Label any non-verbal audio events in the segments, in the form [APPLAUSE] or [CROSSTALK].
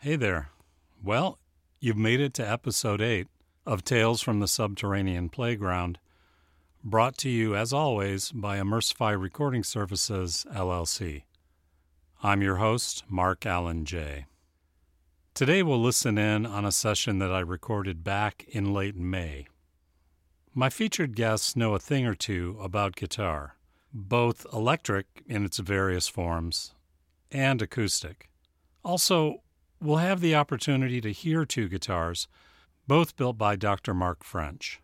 Hey there. Well, you've made it to episode 8 of Tales from the Subterranean Playground, brought to you, as always, by Immersify Recording Services, LLC. I'm your host, Mark Allen J. Today we'll listen in on a session that I recorded back in late May. My featured guests know a thing or two about guitar, both electric in its various forms and acoustic. Also, we'll have the opportunity to hear two guitars, both built by Dr. Mark French.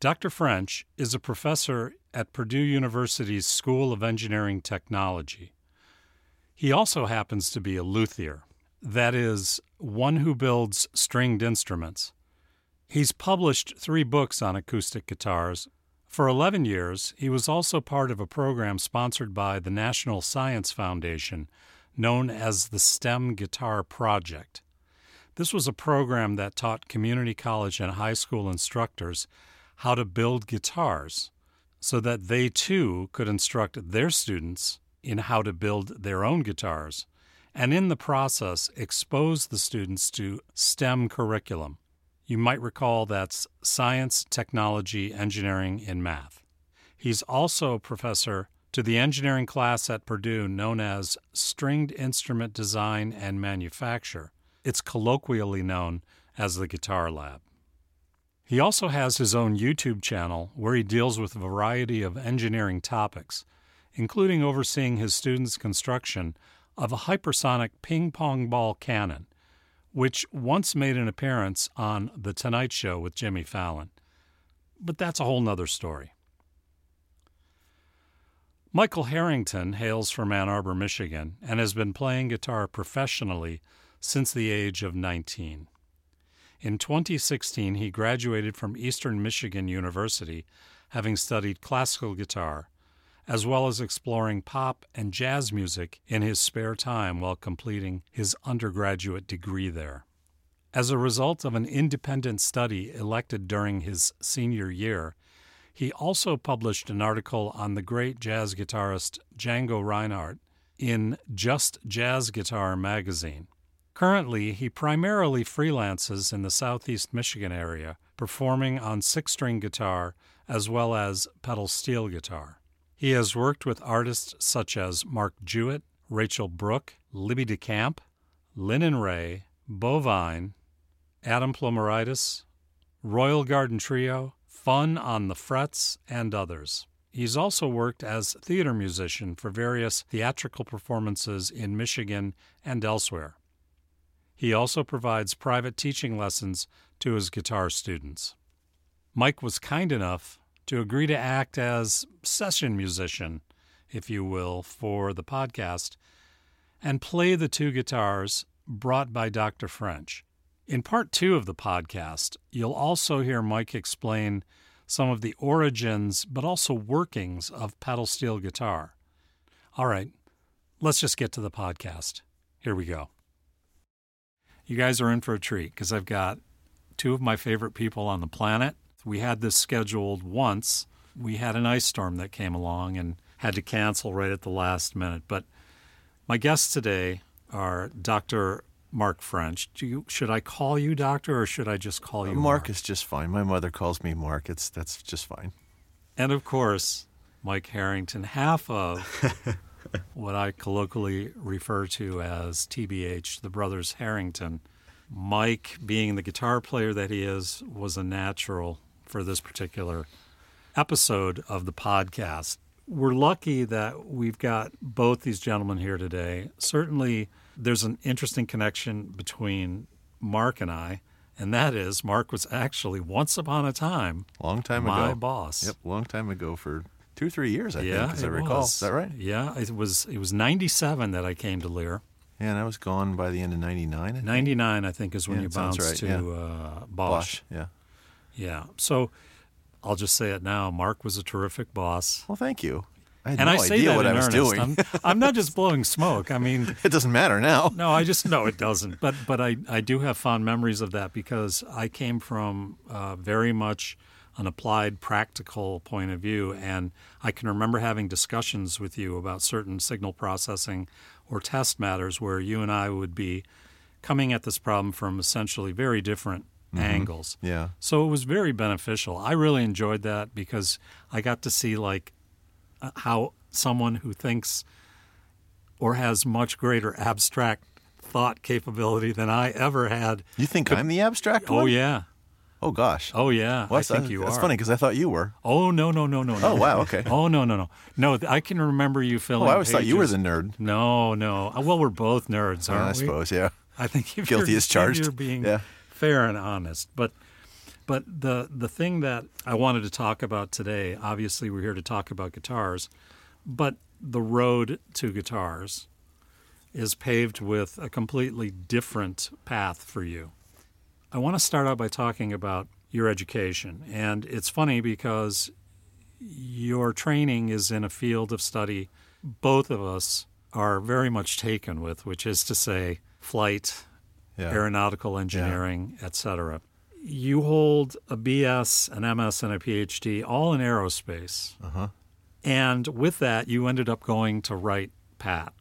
Dr. French is a professor at Purdue University's School of Engineering Technology. He also happens to be a luthier, that is, one who builds stringed instruments. He's published three books on acoustic guitars. For 11 years, he was also part of a program sponsored by the National Science Foundation known as the STEM Guitar Project. This was a program that taught community college and high school instructors how to build guitars so that they too could instruct their students in how to build their own guitars, and in the process expose the students to STEM curriculum. You might recall that's science, technology, engineering, and math. He's also a professor to the engineering class at Purdue known as Stringed Instrument Design and Manufacture. It's colloquially known as the Guitar Lab. He also has his own YouTube channel where he deals with a variety of engineering topics, including overseeing his students' construction of a hypersonic ping pong ball cannon, which once made an appearance on The Tonight Show with Jimmy Fallon. But that's a whole nother story. Michael Harrington hails from Ann Arbor, Michigan, and has been playing guitar professionally since the age of 19. In 2016, he graduated from Eastern Michigan University, having studied classical guitar, as well as exploring pop and jazz music in his spare time while completing his undergraduate degree there. As a result of an independent study elected during his senior year, he also published an article on the great jazz guitarist Django Reinhardt in Just Jazz Guitar magazine. Currently, he primarily freelances in the southeast Michigan area, performing on six string guitar as well as pedal steel guitar. He has worked with artists such as Mark Jewett, Rachel Brooke, Libby DeCamp, Lynn Ray, Bovine, Adam Plomoritis, Royal Garden Trio, Fun on the Frets, and others. He's also worked as theater musician for various theatrical performances in Michigan and elsewhere. He also provides private teaching lessons to his guitar students. Mike was kind enough to agree to act as session musician, if you will, for the podcast and play the two guitars brought by Dr. French. In part two of the podcast, you'll also hear Mike explain some of the origins but also workings of pedal steel guitar. All right, let's just get to the podcast. Here we go. You guys are in for a treat because I've got two of my favorite people on the planet. We had this scheduled once. We had an ice storm that came along and had to cancel right at the last minute. But my guests today are Dr. Mark French. Do you, should I call you doctor or should I just call uh, you Mark? Mark? is just fine. My mother calls me Mark. It's that's just fine. And of course, Mike Harrington, half of [LAUGHS] what I colloquially refer to as TBH, the brothers Harrington. Mike, being the guitar player that he is, was a natural for this particular episode of the podcast. We're lucky that we've got both these gentlemen here today. Certainly, there's an interesting connection between Mark and I, and that is Mark was actually once upon a time Long time my ago. boss. Yep, long time ago for two, three years, I yeah, think, as I recall. was. Is that right? Yeah, it was. It was '97 that I came to Lear. Yeah, and I was gone by the end of '99. '99, I think, is when Yeah, you bounced right, to yeah. uh, Bosch. Yeah. Yeah. So I'll just say it now. Mark was a terrific boss. Well, thank you. I had and no I say idea that what in I was earnest. doing. I'm, I'm not just blowing smoke. I mean, [LAUGHS] it doesn't matter now. no, I just no, it doesn't. But but I I do have fond memories of that because I came from uh, very much an applied practical point of view and I can remember having discussions with you about certain signal processing or test matters where you and I would be coming at this problem from essentially very different angles. Yeah. So it was very beneficial. I really enjoyed that because I got to see like how someone who thinks or has much greater abstract thought capability than I ever had. You think I'm the abstract Oh one? yeah. Oh gosh. Oh yeah. Well, I think that's, you that's are. funny because I thought you were. Oh no no no no. no. Oh, wow, okay. Oh no no no no. I can remember you Oh, filling. I always thought you were the nerd. No no. Uh, Well, we're both nerds, aren't we? I suppose, yeah. I think if Guilty as charged. You're being Yeah. fair and honest, but but the the thing that I wanted to talk about today, obviously, we're here to talk about guitars, but the road to guitars is paved with a completely different path for you. I want to start out by talking about your education, and it's funny because your training is in a field of study both of us are very much taken with, which is to say, flight, Yeah. aeronautical engineering, etc. You hold a BS, an MS, and a PhD, all in aerospace. Uh-huh. And with that, you ended up going to Wright Pat.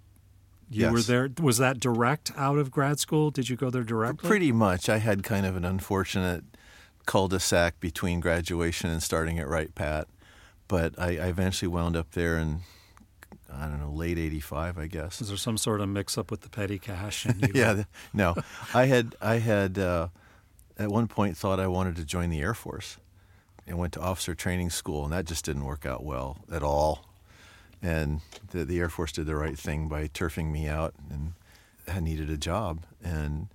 You were there. Was that direct out of grad school? Did you go there directly? Pretty much. I had kind of an unfortunate cul-de-sac between graduation and starting at Wright Pat, but I, I eventually wound up there in I don't know late '85, I guess. Was there some sort of mix-up with the petty cash? And [LAUGHS] you yeah, no, I had I had uh, at one point thought I wanted to join the Air Force, and went to officer training school, and that just didn't work out well at all. And the, the Air Force did the right thing by turfing me out, and I needed a job, and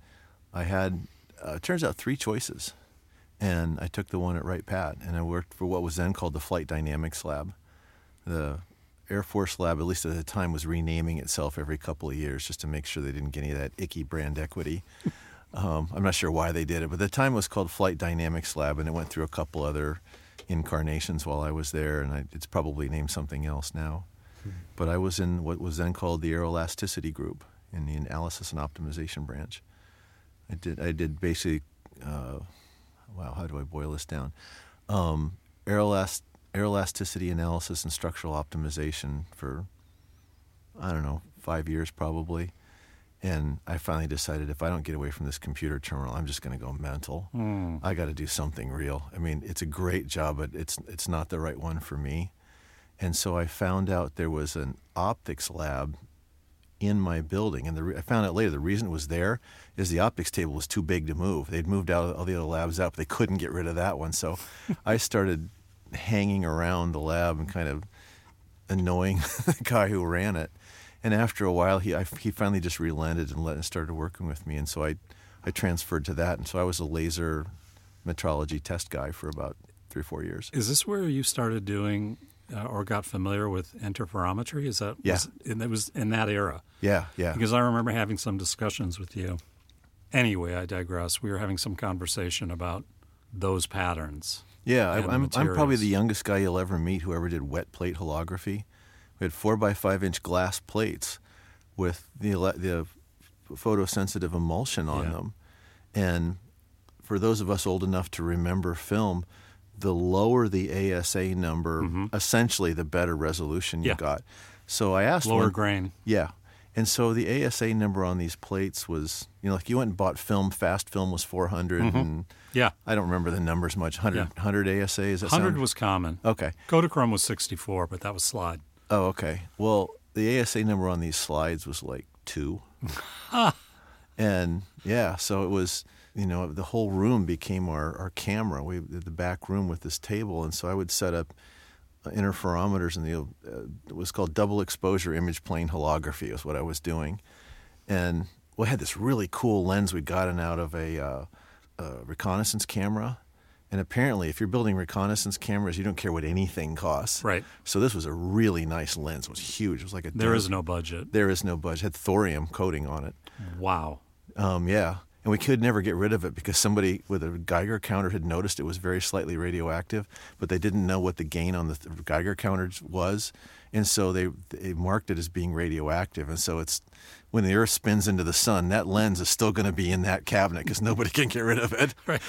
I had uh, it turns out three choices, and I took the one at Wright Pat, and I worked for what was then called the Flight Dynamics Lab. The Air Force Lab, at least at the time, was renaming itself every couple of years just to make sure they didn't get any of that icky brand equity. [LAUGHS] um, I'm not sure why they did it, but the time was called Flight Dynamics Lab, and it went through a couple other incarnations while I was there, and I, it's probably named something else now. But I was in what was then called the Aeroelasticity Group in the Analysis and Optimization branch. I did I did basically, uh, wow, how do I boil this down? Um, aerolast, aeroelasticity analysis and structural optimization for, I don't know, five years probably. And I finally decided if I don't get away from this computer terminal, I'm just going to go mental. Hmm. I got to do something real. I mean, it's a great job, but it's it's not the right one for me. And so I found out there was an optics lab in my building, and the re- I found out later the reason it was there is the optics table was too big to move. They'd moved out all the other labs out, but they couldn't get rid of that one. So [LAUGHS] I started hanging around the lab and kind of annoying [LAUGHS] the guy who ran it. And after a while, he I, he finally just relented and let and started working with me. And so I I transferred to that, and so I was a laser metrology test guy for about three or four years. Is this where you started doing uh, or got familiar with interferometry? Is that Yeah. Was, and it was in that era Yeah, yeah. because I remember having some discussions with you. Anyway, I digress. We were having some conversation about those patterns. Yeah, I, I'm, I'm probably the youngest guy you'll ever meet who ever did wet plate holography. We had four by five inch glass plates with the the photosensitive emulsion on Yeah. them, and for those of us old enough to remember film, the lower the ASA number, essentially the better resolution you Mm-hmm. Yeah. got. So I asked Lower one- grain. yeah. And so the ASA number on these plates was, you know, like you went and bought film, fast film was 400, and Yeah. I don't remember the numbers much. 100, Mm-hmm. Yeah. 100 ASA, is that 100 sound? was common. Okay. Kodachrome was 64, but that was slide. Oh, okay. Well, the ASA number on these slides was like two. [LAUGHS] and yeah, so it was, you know, the whole room became our, our camera. We the back room with this table, and so I would set up uh, interferometers, and the uh, it was called double exposure image plane holography is what I was doing, and we had this really cool lens we'd gotten out of a, uh, a reconnaissance camera. And apparently, if you're building reconnaissance cameras, you don't care what anything costs. Right. So this was a really nice lens. It was huge. It was like a. There is no budget. There is no budget. It had thorium coating on it. Wow. Um, yeah, and we could never get rid of it because somebody with a Geiger counter had noticed it was very slightly radioactive, but they didn't know what the gain on the Geiger counter was, and so they they marked it as being radioactive. And so it's when the Earth spins into the sun, that lens is still going to be in that cabinet because nobody can get rid of it. Right.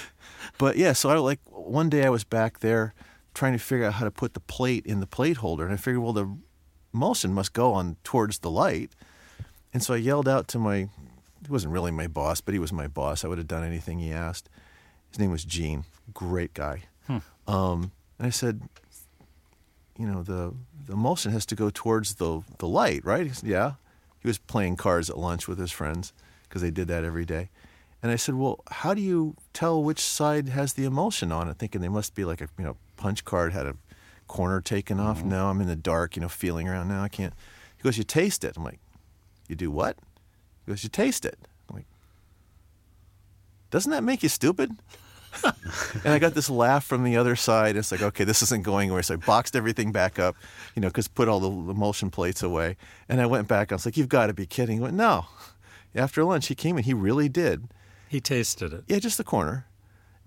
But yeah, so I like one day I was back there trying to figure out how to put the plate in the plate holder, and I figured, well, the emulsion must go on towards the light, and so I yelled out to my he wasn't really my boss, but he was my boss. I would have done anything he asked. His name was Gene, great guy. Um, and I said, you know, the the emulsion has to go towards the the light, right? He said, yeah. He was playing cards at lunch with his friends because they did that every day. And I said, well, how do you tell which side has the emulsion on it? Thinking they must be like a you know punch card had a corner taken off. Mm-hmm. No, I'm in the dark, you know, feeling around. Now I can't. He goes, you taste it. I'm like, you do what? He goes, you taste it. I'm like, doesn't that make you stupid? [LAUGHS] and I got this laugh from the other side. It's like, okay, this isn't going anywhere. So I boxed everything back up, you know, because put all the emulsion plates away. And I went back. I was like, you've got to be kidding. He went, no. After lunch, he came and he really did. He tasted it. Yeah, just the corner.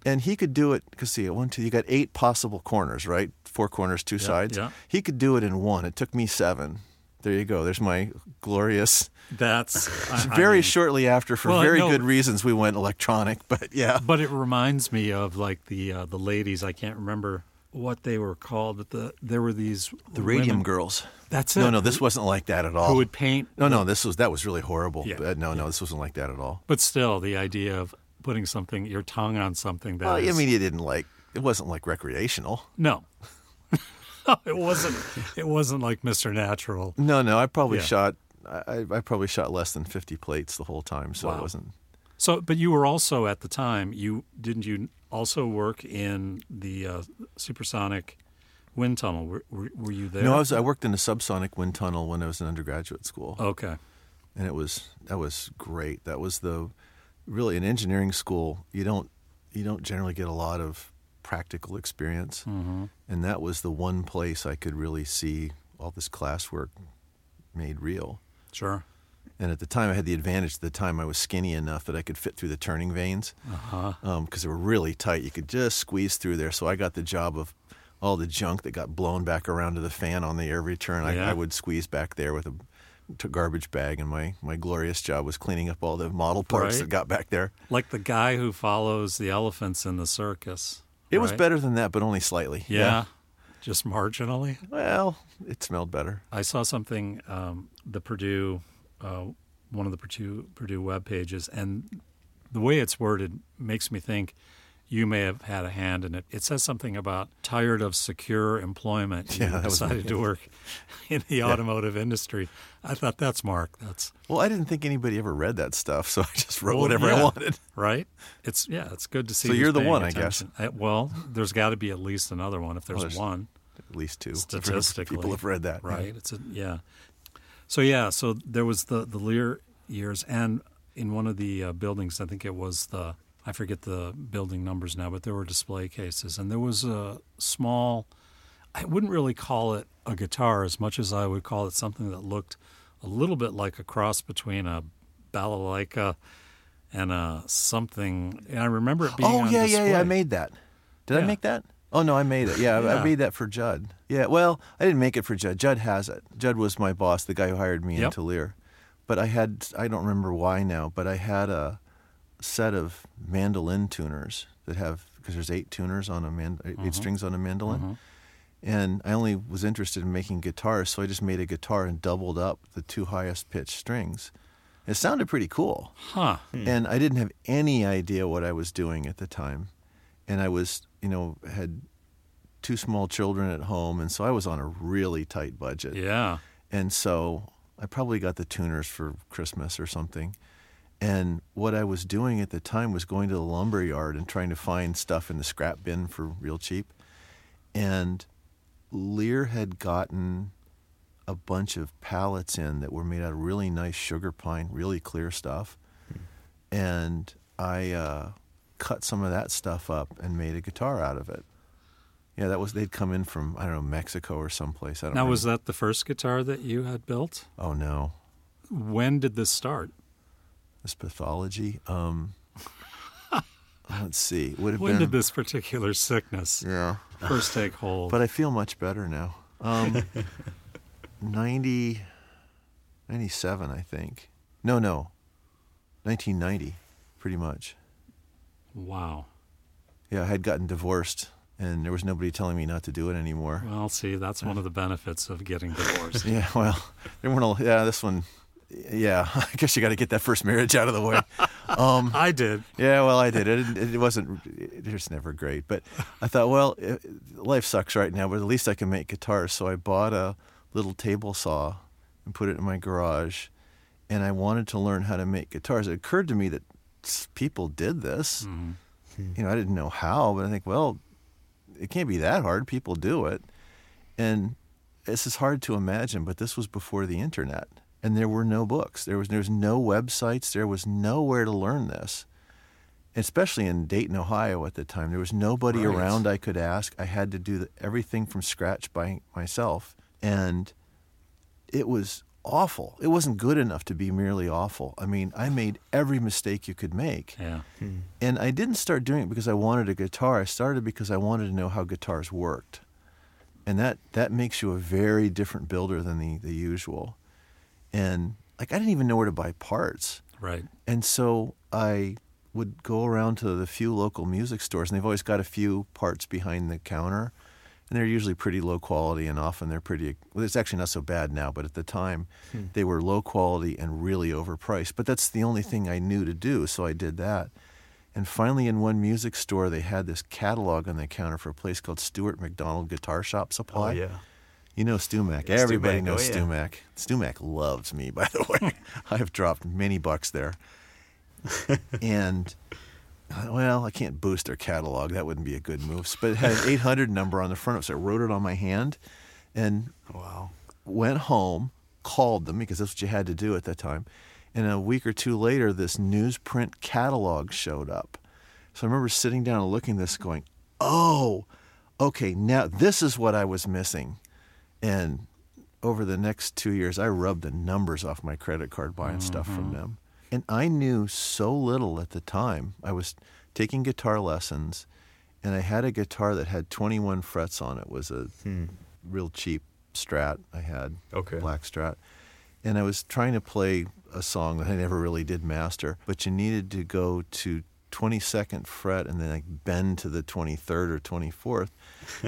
And he could do it, because see, one, two, you got eight possible corners, right? Four corners, two sides. yeah. He could do it in one. It took me seven. There you go. There's my glorious. That's I- I very mean- shortly after, for Well, very know- good reasons, we went electronic. [LAUGHS] But yeah. But it reminds me of like the uh, the ladies. I can't remember what they were called, but the there were these The Radium women- Girls. That's it. No, no, this wasn't like that at all. who would paint. No, no, this was that was really horrible. Yeah. But no, no, this wasn't like that at all. But still, the idea of putting something your tongue on something that Well, I mean, you didn't like it wasn't like recreational. no. [LAUGHS] it wasn't. It wasn't like Mr. Natural. No, no, I probably Yeah. shot. I, I probably shot less than fifty plates the whole time, so Wow. it wasn't. So, but you were also at the time. You didn't you also work in the uh, supersonic wind tunnel? Were, were, were you there? No, I was. I worked in a subsonic wind tunnel when I was in undergraduate school, Okay. and it was that was great. That was the really in engineering school. You don't you don't generally get a lot of practical experience, hmm and that was the one place I could really see all this classwork made real. Sure. And at the time, I had the advantage. At the time, I was skinny enough that I could fit through the turning vanes Uh huh. because they were really tight. You could just squeeze through there. So I got the job of all the junk that got blown back around to the fan on the air return. I, Yeah. I would squeeze back there with a garbage bag, and my, my glorious job was cleaning up all the model parts Right. that got back there. Like the guy who follows the elephants in the circus. It was better than that, but only slightly. Yeah. Just marginally. Well, it smelled better. I saw something, um, the Purdue, uh, one of the Purdue, Purdue web pages, and the way it's worded makes me think you may have had a hand in it. It says something about tired of secure employment. You [LAUGHS] Yeah, decided to work in the automotive industry. I thought that's Mark. That's Well, I didn't think anybody ever read that stuff, so [LAUGHS] I just wrote Well, whatever yeah. I wanted. [LAUGHS] right. It's yeah. It's good to see. So you're the one, I guess. I- well, there's got to be at least another one. If there's, there's- one, At least two. Statistically, people have read that. yeah. right? It's a yeah. So yeah, so there was the the Lear years, and in one of the uh, buildings, I think it was the I forget the building numbers now, but there were display cases, and there was a small. I wouldn't really call it a guitar as much as I would call it something that looked a little bit like a cross between a balalaika and a something. And I remember it being Oh yeah, yeah, yeah. I made that. Did I make that? Oh no, I made it. Yeah, I- Yeah. I made that for Judd. Yeah. Well, I didn't make it for Judd. Judd has it. Judd was my boss, the guy who hired me Yep. into Lear. But I had I don't remember why now, but I had a set of mandolin tuners that have because there's eight tuners on a man, 8 Mhm. strings on a mandolin. Mhm. And I only was interested in making guitars, so I just made a guitar and doubled up the two highest pitched strings. It sounded pretty cool. Huh. And I didn't have any idea what I was doing at the time. And I was, you know, had two small children at home, and so I was on a really tight budget. Yeah. And so I probably got the tuners for Christmas or something. And what I was doing at the time was going to the lumber yard and trying to find stuff in the scrap bin for real cheap. And Lear had gotten a bunch of pallets in that were made out of really nice sugar pine, really clear stuff. And I uh, cut some of that stuff up and made a guitar out of it. Yeah, that was they'd come in from I don't know Mexico or someplace. I don't Now, remember. was that the first guitar that you had built? Oh no, When did this start? this pathology. Um, [LAUGHS] let's see. Would have When been. did this particular sickness Yeah, first take hold? but I feel much better now. Um, [LAUGHS] 90, 97, I think. No, no, 1990, pretty much. Wow. Yeah, I had gotten divorced, and there was nobody telling me not to do it anymore. Well, see, that's one of the benefits of getting divorced. [LAUGHS] Yeah, well, there weren't. A, yeah, this one. yeah, [LAUGHS] I guess you got to get that first marriage out of the way. [LAUGHS] Um, I did. yeah, well, I did. It, it wasn't. It was never great, but I thought, well, it, life sucks right now, but at least I can make guitars. So I bought a little table saw and put it in my garage, and I wanted to learn how to make guitars. It occurred to me that people did this. Mm-hmm. Hmm. You know, I didn't know how, but I think, well, it can't be that hard. People do it, and this is hard to imagine, but this was before the internet, and there were no books. There was there was no websites. There was nowhere to learn this, especially in Dayton, Ohio at the time. There was nobody Right. around I could ask. I had to do the, everything from scratch by myself, and it was awful. It wasn't good enough to be merely awful. I mean, I made every mistake you could make. Yeah. Hmm. And I didn't start doing it because I wanted a guitar. I started because I wanted to know how guitars worked. And that, that makes you a very different builder than the, the usual. And like I didn't even know where to buy parts. Right. And so I would go around to the few local music stores, and they've always got a few parts behind the counter. And they're usually pretty low quality, and often they're pretty. Well, it's actually not so bad now, but at the time, hmm. they were low quality and really overpriced. But that's the only thing I knew to do, so I did that. And finally, in one music store, they had this catalog on the counter for a place called Stewart-MacDonald Guitar Shop Supply. Oh Supply. yeah. You know StewMac. Yeah, Everybody Mac. knows Oh, Stu yeah. Mac. StewMac loves me, [LAUGHS] by the way. [LAUGHS] I have dropped many bucks there. [LAUGHS] and, well, I can't boost their catalog. That wouldn't be a good move. But it had an 800 [LAUGHS] number on the front of it, so I wrote it on my hand and Wow. went home, called them because that's what you had to do at that time. And a week or two later, this newsprint catalog showed up. So I remember sitting down and looking at this, going, "Oh, okay, now this is what I was missing." And over the next two years, I rubbed the numbers off my credit card buying mm-hmm. stuff from them. And I knew so little at the time. I was taking guitar lessons, and I had a guitar that had 21 frets on it. It was a hmm. real cheap Strat I had, Okay. black Strat. And I was trying to play a song that I never really did master, but you needed to go to 22nd fret and then like bend to the 23rd or 24th.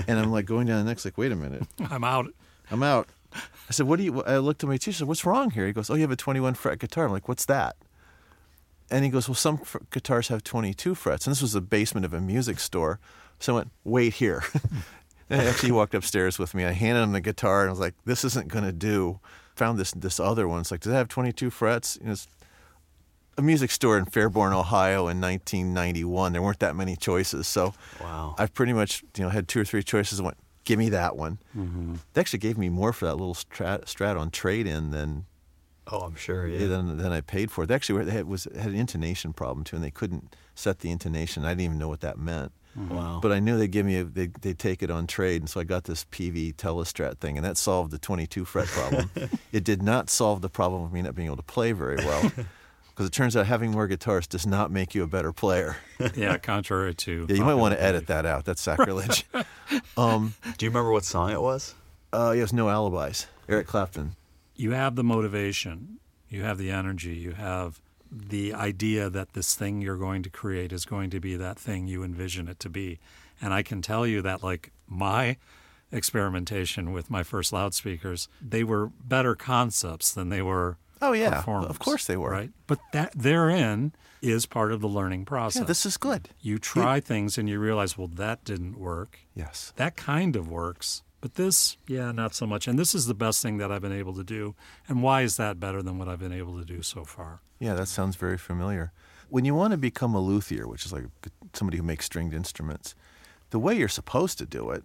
and I'm like going down the next, like, wait a minute, [LAUGHS] I'm out. I'm out. I said, what do you, I looked at my teacher, I said, what's wrong here? He goes, oh, you have a 21 fret guitar. I'm like, what's that? And he goes, well, some fr- guitars have 22 frets. And this was the basement of a music store. So I went, wait here. [LAUGHS] and actually, he walked upstairs with me. I handed him the guitar and I was like, this isn't going to do. Found this this other one. It's like, does it have 22 frets? You know, it's a music store in Fairborn, Ohio in 1991. There weren't that many choices. So Wow. I've pretty much you know had two or three choices and went, give me that one. Mm-hmm. They actually gave me more for that little strat, strat on trade in than oh, I'm sure. Yeah. than, than I paid for it. They actually were, they had, was had an intonation problem too, and they couldn't set the intonation. I didn't even know what that meant. Wow. But I knew they'd give me a, they they'd take it on trade, and so I got this PV Telestrat thing, and that solved the 22 fret problem. [LAUGHS] it did not solve the problem of me not being able to play very well, [LAUGHS] because it turns out having more guitars does not make you a better player. [LAUGHS] Yeah, contrary to. Yeah, you might want to popular edit that out. That's sacrilege. um, Do you remember what song it was? uh, yes, no alibis. Eric Clapton. You have the motivation, you have the energy, you have the idea that this thing you're going to create is going to be that thing you envision it to be. And I can tell you that, like, my experimentation with my first loudspeakers, they were better concepts than they were. Oh yeah, of course they were. Right. But that therein is part of the learning process. Yeah, this is good. you try things and you realize, well, that didn't work. Yes. That kind of works. But this, yeah, not so much. And this is the best thing that I've been able to do. And why is that better than what I've been able to do so far? Yeah, that sounds very familiar. When you want to become a luthier, which is like somebody who makes stringed instruments, the way you're supposed to do it,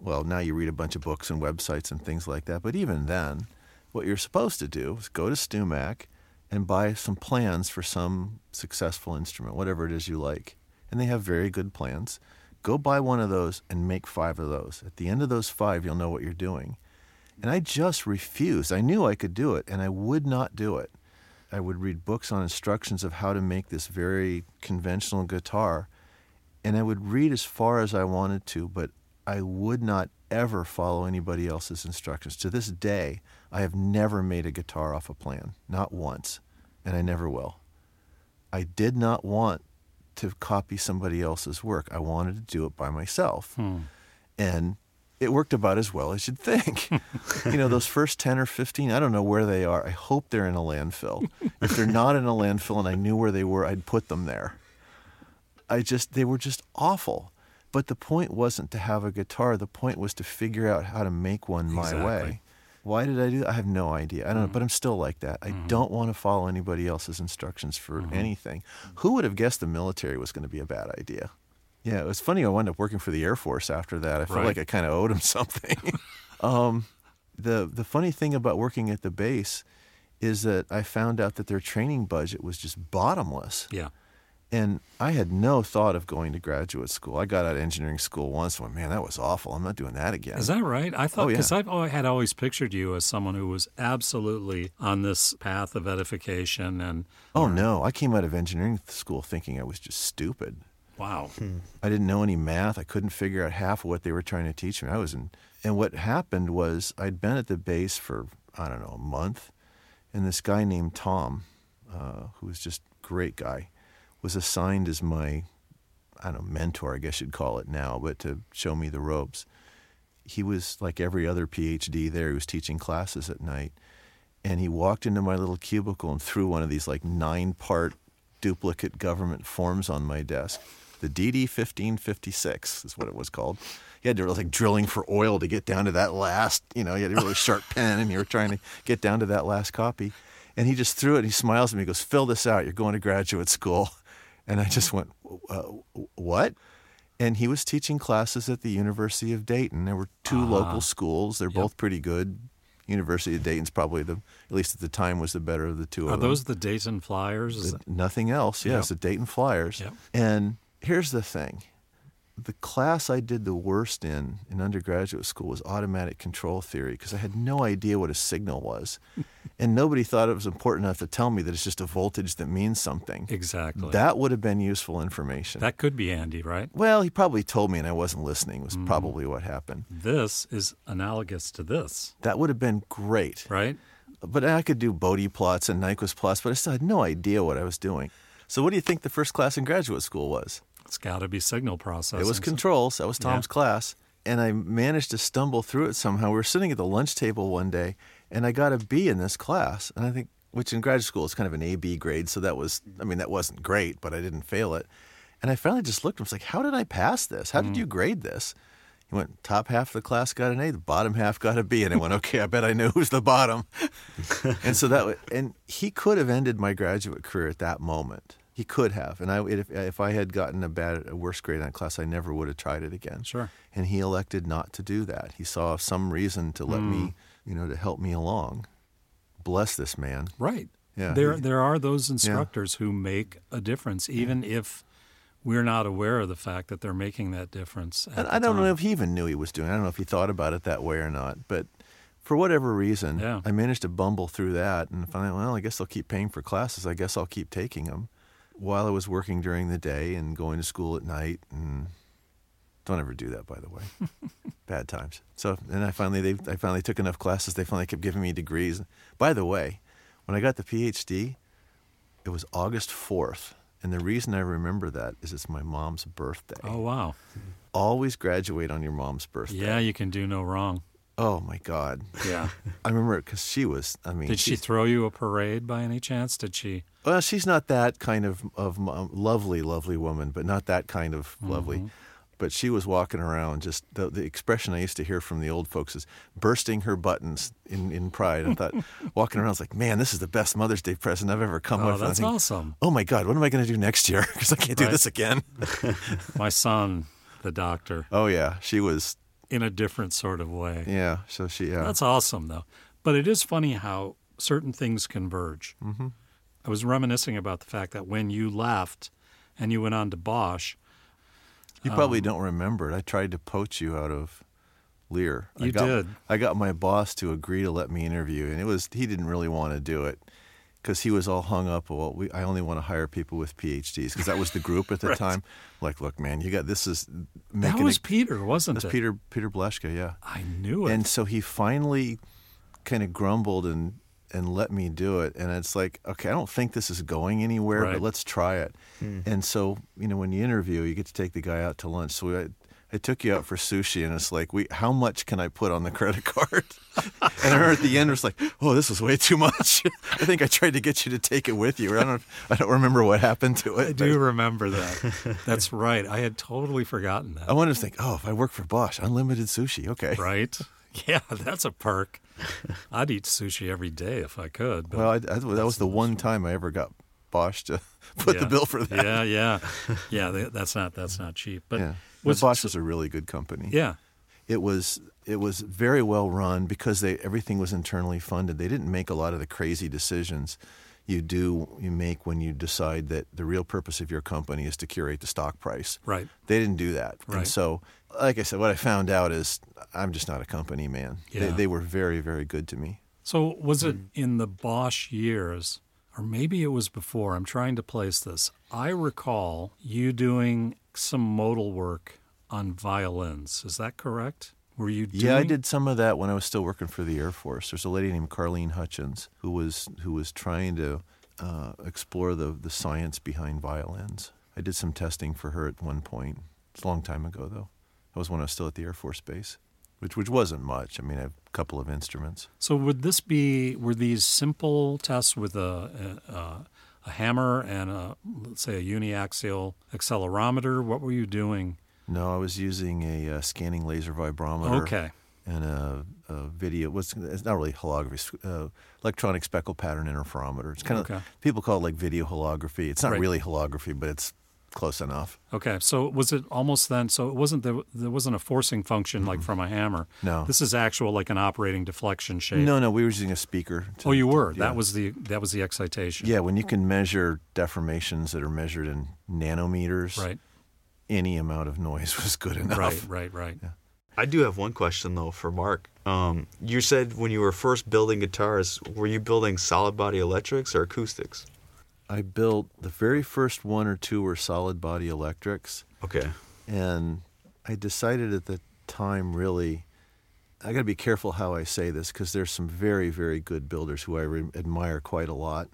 well, now you read a bunch of books and websites and things like that, but even then, what you're supposed to do is go to StewMac and buy some plans for some successful instrument, whatever it is you like. And they have very good plans. Go buy one of those and make five of those. At the end of those five, you'll know what you're doing. And I just refused. I knew I could do it, and I would not do it. I would read books on instructions of how to make this very conventional guitar, and I would read as far as I wanted to, but I would not ever follow anybody else's instructions. To this day, I have never made a guitar off a plan, not once, and I never will. I did not want to copy somebody else's work. I wanted to do it by myself. Hmm. And it worked about as well as you'd think. [LAUGHS] you know, those first 10 or 15, I don't know where they are. I hope they're in a landfill. if they're not in a landfill and I knew where they were, I'd put them there. I just, they were just awful. But the point wasn't to have a guitar. The point was to figure out how to make one my Exactly. way. Why did I do that? I have no idea. I don't know, but I'm mm. still like that. I mm-hmm. don't want to follow anybody else's instructions for mm-hmm. anything. Who would have guessed the military was going to be a bad idea? Yeah, it was funny. I wound up working for the Air Force after that. I felt Right. like I kind of owed him [LAUGHS] something. um, the the funny thing about working at the base is that I found out that their training budget was just bottomless. Yeah. And I had no thought of going to graduate school. I got out of engineering school once and went, man, that was awful. I'm not doing that again. Is that right? I thought Oh, yeah. because I've had always pictured you as someone who was absolutely on this path of edification and oh, no. I came out of engineering school thinking I was just stupid. wow. I didn't know any math. I couldn't figure out half of what they were trying to teach me. I was in, and what happened was I'd been at the base for I don't know a month, and this guy named Tom, uh, who was just a great guy, was assigned as my I don't know mentor, I guess you'd call it now, but to show me the ropes. He was like every other PhD there. He was teaching classes at night, and he walked into my little cubicle and threw one of these like nine part duplicate government forms on my desk. The DD 1556 is what it was called. He had to like drilling for oil to get down to that last, you know, he had a really sharp [LAUGHS] pen and you were trying to get down to that last copy. And he just threw it and he smiles at me. He goes, fill this out. You're going to graduate school. And I just went, uh, what? And he was teaching classes at the University of Dayton. There were 2 local schools. They're both pretty good. University of Dayton's probably the, at least at the time, was the better of the two Are of them. those the Dayton Flyers? The- nothing else. Yes, Yep. the Dayton Flyers. Yep. And here's the thing: the class I did the worst in in undergraduate school was automatic control theory because I had no idea what a signal was, and nobody thought it was important enough to tell me that it's just a voltage that means something. exactly. That would have been useful information. that could be Andy, right? well, he probably told me and I wasn't listening. Was Mm-hmm. probably what happened. This is analogous to this, That would have been great. right? But I could do Bode plots and Nyquist plots, but I still had no idea what I was doing. So, what do you think the first class in graduate school was? It's got to be signal processing. It was controls. That was Tom's class. And I managed to stumble through it somehow. We were sitting at the lunch table one day, and I got a B in this class. And I think, which in graduate school is kind of an A B grade. So that was, I mean, that wasn't great, but I didn't fail it. And I finally just looked and was like, how did I pass this? How did mm. you grade this? He went, top half of the class got an A, the bottom half got a B. And I went, okay, I bet I know who's the bottom. [LAUGHS] and so that, and he could have ended my graduate career at that moment. He could have, and I if, if I had gotten a bad, a worse grade on class, I never would have tried it again. Sure. And he elected not to do that. He saw some reason to let me, mm. You know, to help me along. Bless this man. Right. Yeah. There, there are those instructors who make a difference, even if we're not aware of the fact that they're making that difference. at And I don't know if he even knew he was doing. it. I don't know if he thought about it that way or not. But for whatever reason, Yeah. I managed to bumble through that, and finally, well, I guess they'll keep paying for classes. I guess I'll keep taking them while I was working during the day and going to school at night. And don't ever do that, by the way. [LAUGHS] Bad times. So then I finally they I finally took enough classes. They finally kept giving me degrees. By the way, when I got the PhD, it was August fourth. And the reason I remember that is it's my mom's birthday Oh wow. always graduate on your mom's birthday. Yeah, you can do no wrong. Oh my God. Yeah. [LAUGHS] I remember it because she was. I mean, Did she throw you a parade by any chance? Did she? Well, she's not that kind of of um, lovely, lovely woman, but not that kind of lovely. But she was walking around. Just the, the expression I used to hear from the old folks is bursting her buttons in, in pride. I thought [LAUGHS] walking around, I was like, man, this is the best Mother's Day present I've ever come Oh, with. That's think, awesome. Oh my God, what am I going to do next year? [LAUGHS] Because I can't do Right. this again. [LAUGHS] My son, the doctor, Oh yeah, she was. in a different sort of way. Yeah, so she. Yeah. That's awesome, though. But it is funny how certain things converge. Mm-hmm. I was reminiscing about the fact that when you left and you went on to Bosch, You probably um, don't remember it. I tried to poach you out of Lear. I You got, did. I got my boss to agree to let me interview, and it was he didn't really want to do it because he was all hung up. Well, we, I only want to hire people with PhDs because that was the group at [LAUGHS] the Right. time. Like, look, man, you got this is that making was it, Peter, wasn't it? Peter Peter Bleshka, yeah. I knew it. And so he finally kind of grumbled and and let me do it. And it's like, okay, I don't think this is going anywhere, Right. but let's try it. Hmm. And so, you know, when you interview, you get to take the guy out to lunch. So I, I I took you out for sushi, and it's like, we, how much can I put on the credit card? [LAUGHS] and I remember at the end, it was like, oh, this was way too much. [LAUGHS] I think I tried to get you to take it with you. I don't, I don't remember what happened to it. I do remember that. That's right. I had totally forgotten that. I wanted to think, oh, if I work for Bosch, unlimited sushi. Okay. Right? [LAUGHS] Yeah, that's a perk. [LAUGHS] I'd eat sushi every day if I could. Well, I, I, that was the one time I ever got Bosch to [LAUGHS] put the bill for that. Yeah, yeah, [LAUGHS] yeah. th- That's not that's not cheap. But Yeah. was Bosch was a really good company. yeah, it was it was very well run because they everything was internally funded. They didn't make a lot of the crazy decisions you do you make when you decide that the real purpose of your company is to curate the stock price. right. They didn't do that. Right. And so like I said, what I found out is I'm just not a company man. They, Yeah. they were very, very good to me. So was it Mm. in the Bosch years, or maybe it was before? I'm trying to place this. I recall you doing some modal work on violins. Is that correct? Were you? Doing... Yeah, I did some of that when I was still working for the Air Force. There's a lady named Carleen Hutchins who was who was trying to uh, explore the the science behind violins. I did some testing for her at one point. It's a long time ago, though. That was when I was still at the Air Force Base, which which wasn't much. I mean, I have a couple of instruments. So would this be? Were these simple tests with a a, a hammer and a let's say a uniaxial accelerometer? What were you doing? No, I was using a uh, scanning laser vibrometer. Okay. And a, a video. What's it's not really holography. Uh, electronic speckle pattern interferometer. It's kind of Okay. people call it like video holography. It's not Right. really holography, but it's close enough. Okay, so was it almost then? So it wasn't there, there wasn't a forcing function like from a hammer. No. this is actual like an operating deflection shape. No, no, we were using a speaker. to- oh, you were. yeah. That was the that was the excitation. Yeah, when you can measure deformations that are measured in nanometers, Right. any amount of noise [LAUGHS] was good enough. Right. Right. Right. I do have one question though for Mark. Um, you said when you were first building guitars, were you building solid body electrics or acoustics? I built the very first one or two were solid body electrics, Okay. and I decided at the time really. I got to be careful how I say this because there's some very, very good builders who I re- admire quite a lot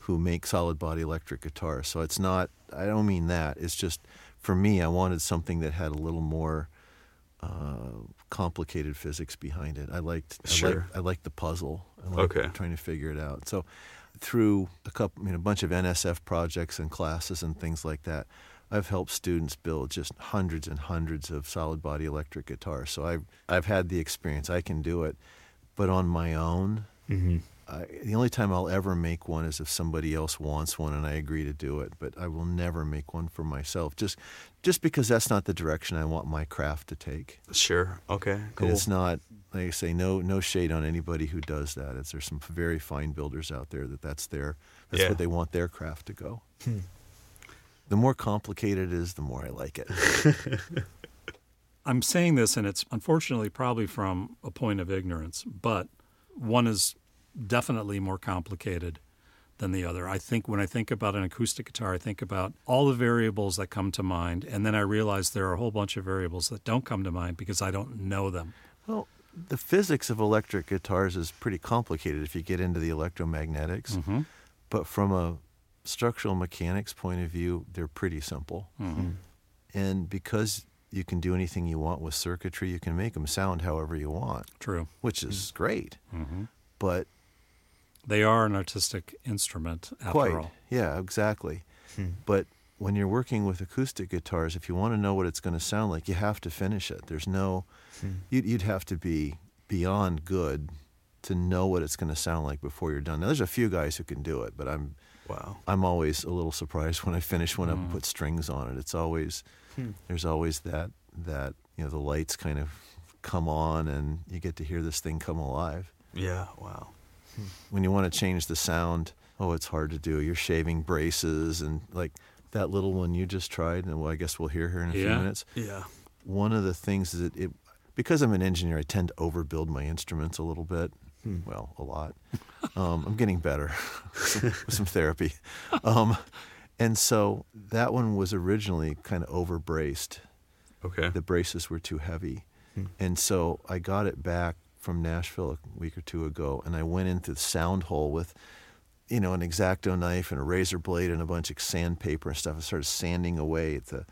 who make solid body electric guitars. So it's not, I don't mean that. It's just, for me, I wanted something that had a little more uh, complicated physics behind it. I liked, I Sure. liked, I liked the puzzle. I liked Okay. trying to figure it out. So through a couple, I mean, a bunch of NSF projects and classes and things like that, I've helped students build just hundreds and hundreds of solid body electric guitars. So I've I've had the experience. I can do it, but on my own, Mm-hmm. I, the only time I'll ever make one is if somebody else wants one and I agree to do it. But I will never make one for myself, just just because that's not the direction I want my craft to take. Sure. Okay. And It's not like I say, no no shade on anybody who does that. It's there's some very fine builders out there that that's their that's Yeah. what they want their craft to go. Hmm. The more complicated it is, the more I like it. [LAUGHS] I'm saying this, and it's unfortunately probably from a point of ignorance, but one is definitely more complicated than the other. I think when I think about an acoustic guitar, I think about all the variables that come to mind, and then I realize there are a whole bunch of variables that don't come to mind because I don't know them. Well, the physics of electric guitars is pretty complicated if you get into the electromagnetics. Mm-hmm. But from a structural mechanics point of view, they're pretty simple. Mm-hmm. And because you can do anything you want with circuitry, you can make them sound however you want, True. which is great. Mm-hmm. But They are an artistic instrument after quite, all. yeah, exactly. Hmm. But when you're working with acoustic guitars, if you want to know what it's going to sound like, you have to finish it. There's no, hmm. you'd, you'd have to be beyond good to know what it's going to sound like before you're done. Now, there's a few guys who can do it, but I'm wow. I'm always a little surprised [LAUGHS] when I finish one up and hmm. put strings on it. It's always there's always that that you know the lights kind of come on and you get to hear this thing come alive. Yeah. Wow. When you want to change the sound, oh, it's hard to do. You're shaving braces and like that little one you just tried, and well, I guess we'll hear here in a few minutes. Yeah. One of the things is that it because I'm an engineer, I tend to overbuild my instruments a little bit. Well, a lot. Um, I'm getting better [LAUGHS] with some therapy. [LAUGHS] Um, and so that one was originally kind of over braced. Okay. The braces were too heavy. And so I got it back from Nashville a week or two ago, and I went into the sound hole with, you know, an exacto knife and a razor blade and a bunch of sandpaper and stuff. I started sanding away at the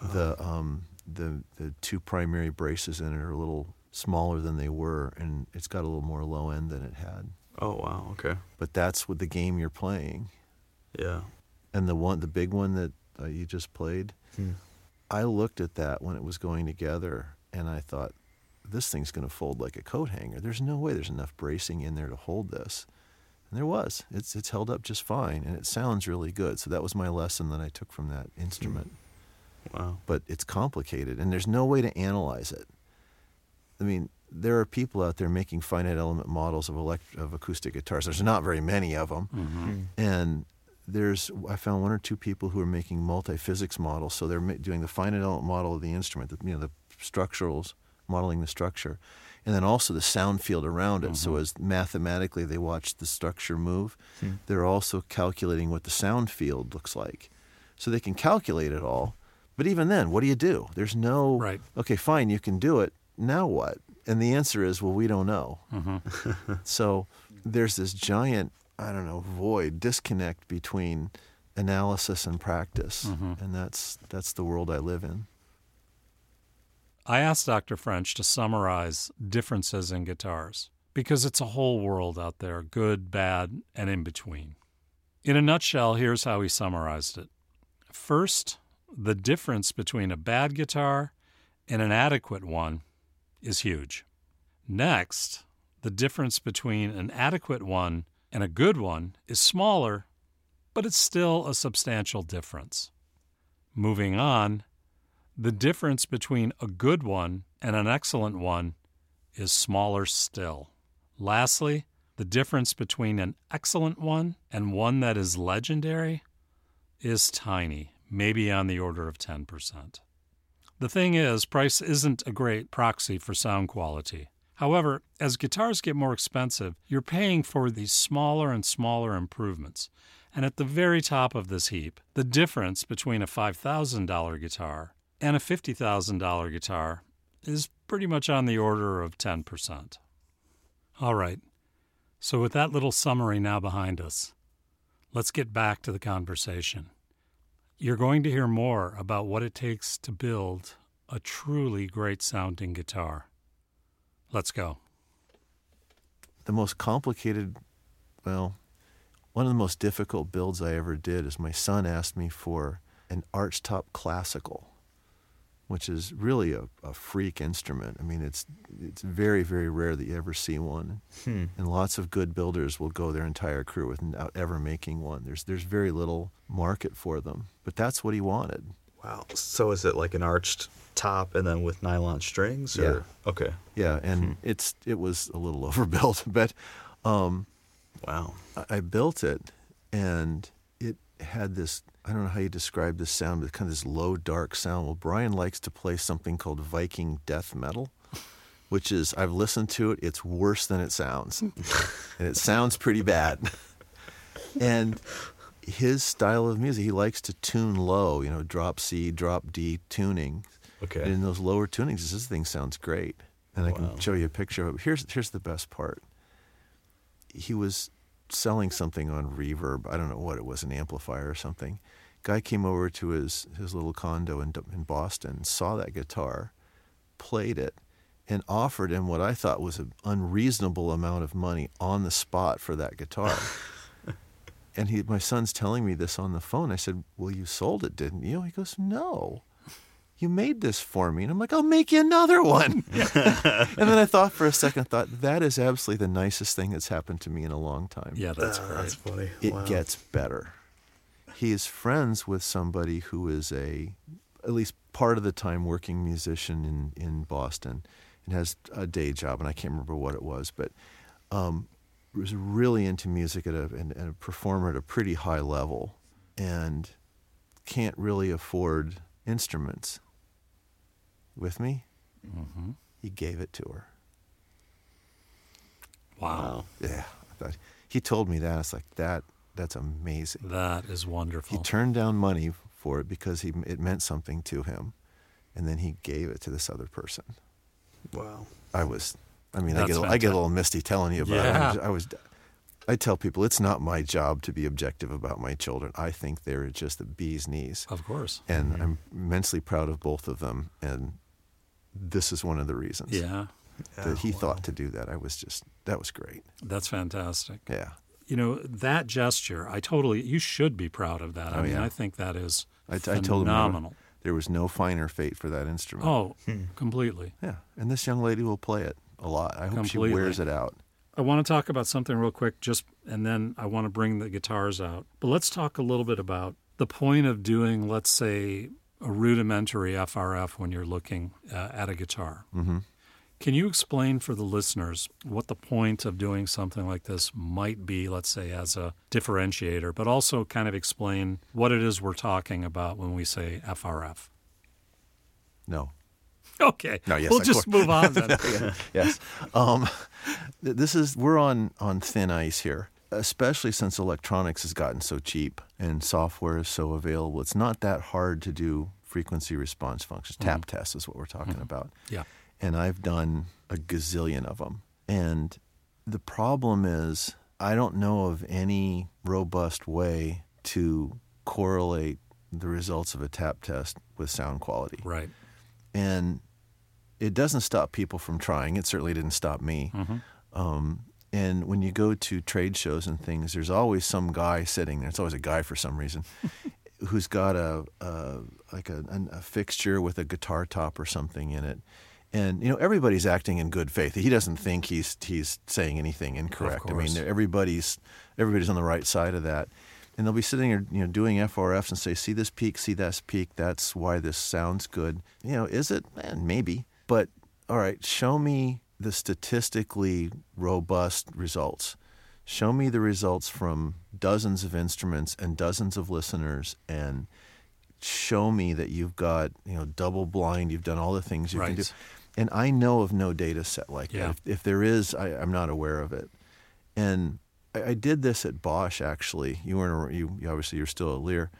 the um, the the two primary braces in it are a little smaller than they were, and it's got a little more low end than it had. Oh wow. Okay. But that's what the game you're playing. Yeah. And the one, the big one that uh, you just played, Hmm. I looked at that when it was going together, and I thought, this thing's going to fold like a coat hanger. There's no way there's enough bracing in there to hold this. And there was. It's it's held up just fine, and it sounds really good. So that was my lesson that I took from that instrument. Wow. But it's complicated, and there's no way to analyze it. I mean, there are people out there making finite element models of elect- of acoustic guitars. There's not very many of them, Mm-hmm. and there's I found one or two people who are making multi-physics models. So they're ma- doing the finite element model of the instrument, the, you know, the structurals, modeling the structure, and then also the sound field around it. So mm-hmm. as mathematically they watch the structure move, hmm. they're also calculating what the sound field looks like. So they can calculate it all. But even then, what do you do? There's no Right. Okay, fine, you can do it. Now what? And the answer is, well, we don't know. Mm-hmm. [LAUGHS] [LAUGHS] so there's this giant, I don't know, void, disconnect between analysis and practice, mm-hmm. and that's that's the world I live in. I asked Dr. French to summarize differences in guitars because it's a whole world out there good, bad, and in between. In a nutshell, here's how he summarized it. First, the difference between a bad guitar and an adequate one is huge. Next, the difference between an adequate one and a good one is smaller, but it's still a substantial difference. Moving on, the difference between a good one and an excellent one is smaller still. Lastly, the difference between an excellent one and one that is legendary is tiny, maybe on the order of 10%. The thing is, price isn't a great proxy for sound quality. However, as guitars get more expensive, you're paying for these smaller and smaller improvements. And at the very top of this heap, the difference between a $5,000 guitar and a $50,000 guitar is pretty much on the order of 10%. All right, so with that little summary now behind us, let's get back to the conversation. You're going to hear more about what it takes to build a truly great sounding guitar. Let's go. The most complicated, well, one of the most difficult builds I ever did is my son asked me for an archtop classical, which is really a, a freak instrument. I mean, it's it's very very rare that you ever see one, Hmm. and lots of good builders will go their entire career without ever making one. There's there's very little market for them, but that's what he wanted. Wow. So is it like an arched top and then with nylon strings? Yeah. Okay. Yeah, and it's it was a little [LAUGHS] overbuilt, but um, Wow. I- I built it, and it had this. I don't know how you describe this sound, but kind of this low, dark sound. Well, Brian likes to play something called Viking death metal, which is I've listened to it. It's worse than it sounds, [LAUGHS] and it sounds pretty bad. and his style of music, he likes to tune low. You know, drop C, drop D tuning. Okay. And in those lower tunings, this thing sounds great. And I Wow. can show you a picture of it. Here's here's the best part. He was selling something on Reverb. I don't know what it was, an amplifier or something. Guy came over to his his little condo in in Boston, saw that guitar, played it, and offered him what I thought was an unreasonable amount of money on the spot for that guitar. [LAUGHS] and he, my son's telling me this on the phone. I said, "Well, you sold it, didn't you?" He goes, "No." You made this for me. And I'm like, I'll make you another one. [LAUGHS] and then I thought for a second, I thought, that is absolutely the nicest thing that's happened to me in a long time. Yeah, that's uh, great. That's funny. It wow. gets better. He is friends with somebody who is a, at least part of the time, working musician in, in Boston and has a day job. And I can't remember what it was, but um, was really into music at a, and, and a performer at a pretty high level and can't really afford instruments. With me? hmm He gave it to her. Wow. Yeah. I thought, he told me that. It's like, that. That's amazing. That is wonderful. He turned down money for it because he, it meant something to him. And then he gave it to this other person. Wow. I was, I mean, I That's get, I get a little misty telling you about Yeah. it. I was, I tell people it's not my job to be objective about my children. I think they're just the bee's knees. Of course. And mm-hmm. I'm immensely proud of both of them. And this is one of the reasons Yeah, that he thought to do that. I was just, that was great. that's fantastic. Yeah. You know, that gesture, I totally, you should be proud of that. I Oh, mean, yeah. I think that is I, I told him there, phenomenal. there was no finer fate for that instrument. Oh, completely. Yeah. And this young lady will play it a lot. I hope Completely. she wears it out. I want to talk about something real quick, just and then I want to bring the guitars out. But let's talk a little bit about the point of doing, let's say, a rudimentary FRF when you're looking uh, at a guitar. hmm Can you explain for the listeners what the point of doing something like this might be, let's say, as a differentiator, but also kind of explain what it is we're talking about when we say FRF? No. Okay. No, yes, we'll just course. move on then. [LAUGHS] yes. Um, this is we're on on thin ice here, especially since electronics has gotten so cheap and software is so available. It's not that hard to do frequency response functions. Tap tests is what we're talking about. yeah. And I've done a gazillion of them. And the problem is, I don't know of any robust way to correlate the results of a tap test with sound quality. Right. And it doesn't stop people from trying. It certainly didn't stop me. Um, and when you go to trade shows and things, there's always some guy sitting there. It's always a guy for some reason, [LAUGHS] who's got a, a like a, an- a fixture with a guitar top or something in it. And you know everybody's acting in good faith. He doesn't think he's he's saying anything incorrect. I mean, everybody's everybody's on the right side of that. And they'll be sitting there, you know, doing FRFs and say, "See this peak, see that peak. That's why this sounds good." You know, is it? Eh, maybe. But all right, show me the statistically robust results. Show me the results from dozens of instruments and dozens of listeners, and show me that you've got you know double blind. You've done all the things you can do. And I know of no data set like Yeah. that. If, if there is, I, I'm not aware of it. And I, I did this at Bosch actually. You weren't. You, you obviously you're still at Lear,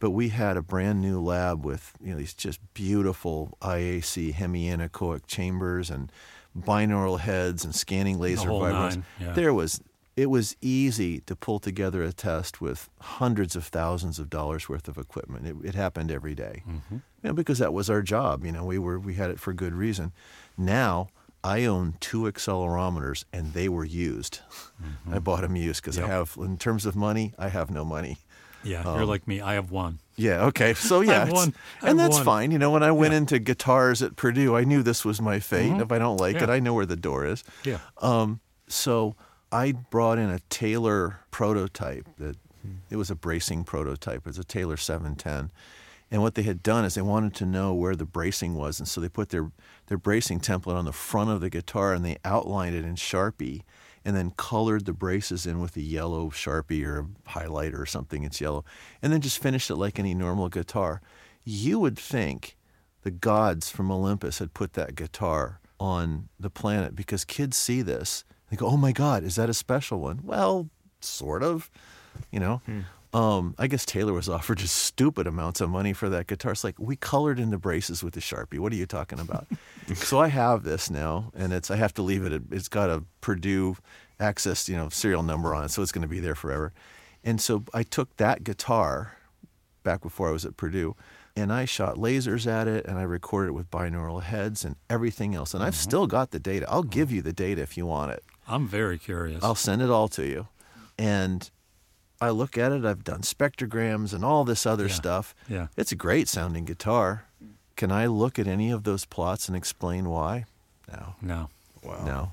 but we had a brand new lab with you know these just beautiful IAC hemianechoic chambers and binaural heads and scanning laser vibrons. nine, yeah. There was. It was easy to pull together a test with hundreds of thousands of dollars worth of equipment. It, it happened every day. Mm-hmm. You know, because that was our job. You know, we were we had it for good reason. Now I own two accelerometers, and they were used. [LAUGHS] I bought them used because Mm-hmm. Yep. I have, in terms of money, I have no money. Yeah. you're like me. I have one. Yeah. Okay. So [LAUGHS] yeah, I've it's- won. I've and that's won. fine. You know, when I went Yeah. into guitars at Purdue, I knew this was my fate. If I don't like it, Mm-hmm. I know where the door is. Yeah. Um, so I brought in a Taylor prototype that it was a bracing prototype. It was a Taylor 710. And what they had done is they wanted to know where the bracing was. And so they put their, their bracing template on the front of the guitar and they outlined it in Sharpie and then colored the braces in with a yellow Sharpie or a highlighter or something. It's yellow. And then just finished it like any normal guitar. You would think the gods from Olympus had put that guitar on the planet because kids see this. They go, oh my God, is that a special one? Well, sort of. You know? Hmm. Um, I guess Taylor was [LAUGHS] offered just stupid amounts of money for that guitar. It's like, we colored in the braces with the Sharpie. What are you talking about? [LAUGHS] so I have this now, and it's I have to leave it. It's got a Purdue access, you know, serial number on it, so it's going to be there forever. And so I took that guitar back before I was at Purdue, and I shot lasers at it, and I recorded it with binaural heads and everything else. And I've mm-hmm. still got the data. I'll give mm. you the data if you want it. I'm very curious. I'll send it all to you. And I look at it. I've done spectrograms and all this other Yeah. stuff. Yeah. It's a great sounding guitar. Can I look at any of those plots and explain why? No. no. Wow. No.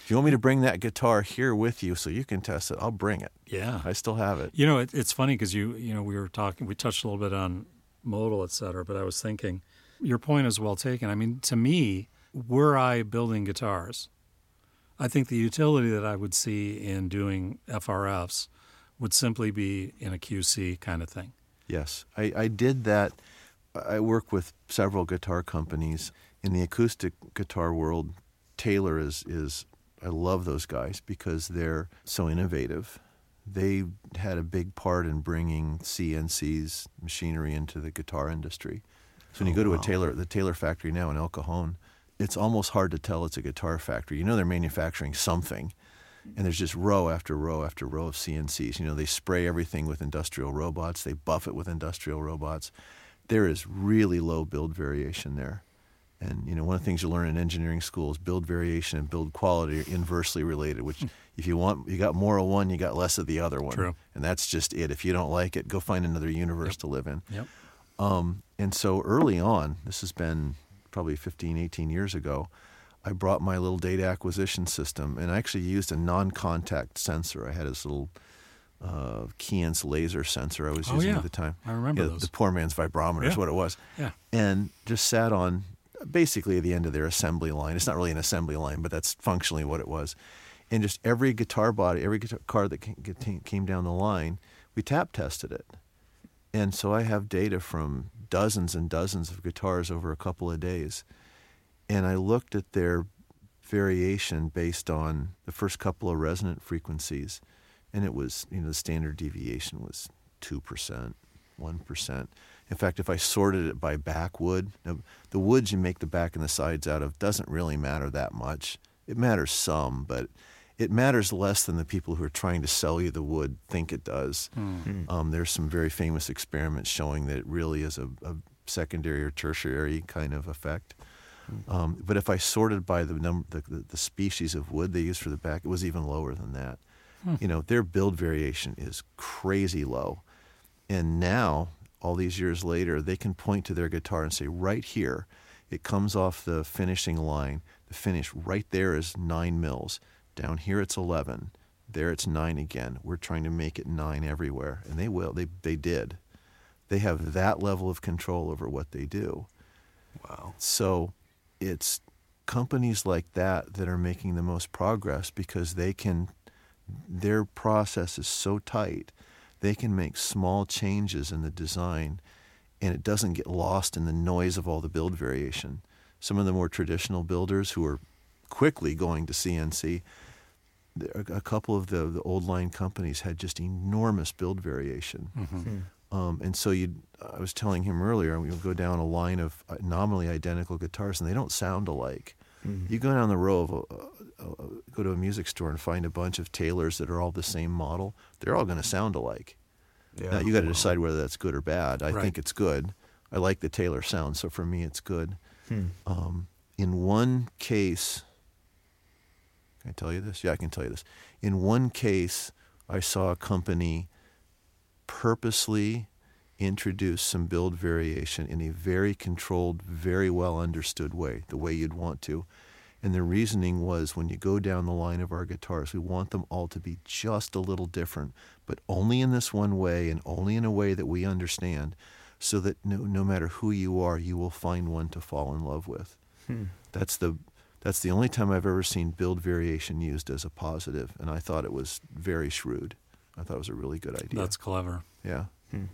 If you want me to bring that guitar here with you so you can test it, I'll bring it. Yeah. I still have it. You know, it, it's funny because you, you know, we were talking, we touched a little bit on modal, et cetera, but I was thinking your point is well taken. I mean, to me, were I building guitars, I think the utility that I would see in doing FRFs would simply be in a QC kind of thing. Yes, I, I did that. I work with several guitar companies in the acoustic guitar world. Taylor is is I love those guys because they're so innovative. They had a big part in bringing CNC's machinery into the guitar industry. So when you go to a oh, Taylor, the Taylor factory now in El Cajon, it's almost hard to tell it's a guitar factory. You know they're manufacturing something, and there's just row after row after row of CNCs. You know, they spray everything with industrial robots, they buff it with industrial robots. There is really low build variation there. And you know, one of the things you learn in engineering school is build variation and build quality are inversely related. Which, if you want, you got more of one, you got less of the other one. True. And that's just it. If you don't like it, go find another universe to live in. Yep. Um, and so early on, this has been probably 15, 18 years ago, I brought my little data acquisition system and I actually used a non contact sensor. I had this little uh, Keyence laser sensor I was Oh, using yeah. at the time. I remember Yeah, those. The poor man's vibrometer is what it was. Yeah. And just sat on basically at the end of their assembly line. It's not really an assembly line, but that's functionally what it was. And just every guitar body, every guitar car that ca- ca- came down the line, we tap tested it. And so I have data from dozens and dozens of guitars over a couple of days. And I looked at their variation based on the first couple of resonant frequencies. And it was, you know, the standard deviation was 2%, 1%. In fact, if I sorted it by backwood, now, the woods you make the back and the sides out of doesn't really matter that much. It matters some, but it matters less than the people who are trying to sell you the wood think it does. Um, there's some very famous experiments showing that it really is a, a secondary or tertiary kind of effect. Um, but if I sorted by the number, the, the, the species of wood they use for the back, it was even lower than that. You know, their build variation is crazy low. And now, all these years later, they can point to their guitar and say, right here, it comes off the finishing line. The finish right there is nine mils. Down here, it's 11. There, it's nine again. We're trying to make it nine everywhere. And they will. They, they did. They have that level of control over what they do. Wow. So it's companies like that that are making the most progress because they can, their process is so tight, they can make small changes in the design and it doesn't get lost in the noise of all the build variation. Some of the more traditional builders who are quickly going to CNC, a couple of the, the old line companies had just enormous build variation. Um, and so you, I was telling him earlier, we would go down a line of uh, nominally identical guitars, and they don't sound alike. You go down the row of, a, a, a, go to a music store and find a bunch of Taylors that are all the same model. They're all going to sound alike. Yeah. Now you got to decide whether that's good or bad. I Right. think it's good. I like the Taylor sound, so for me, it's good. Hmm. Um, in one case, can I tell you this? Yeah, I can tell you this. In one case, I saw a company purposely introduce some build variation in a very controlled, very well understood way, the way you'd want to. And the reasoning was when you go down the line of our guitars, we want them all to be just a little different, but only in this one way and only in a way that we understand, so that no, no matter who you are, you will find one to fall in love with. Hmm. That's the that's the only time I've ever seen build variation used as a positive, and I thought it was very shrewd. I thought it was a really good idea. That's clever. yeah. Hmm.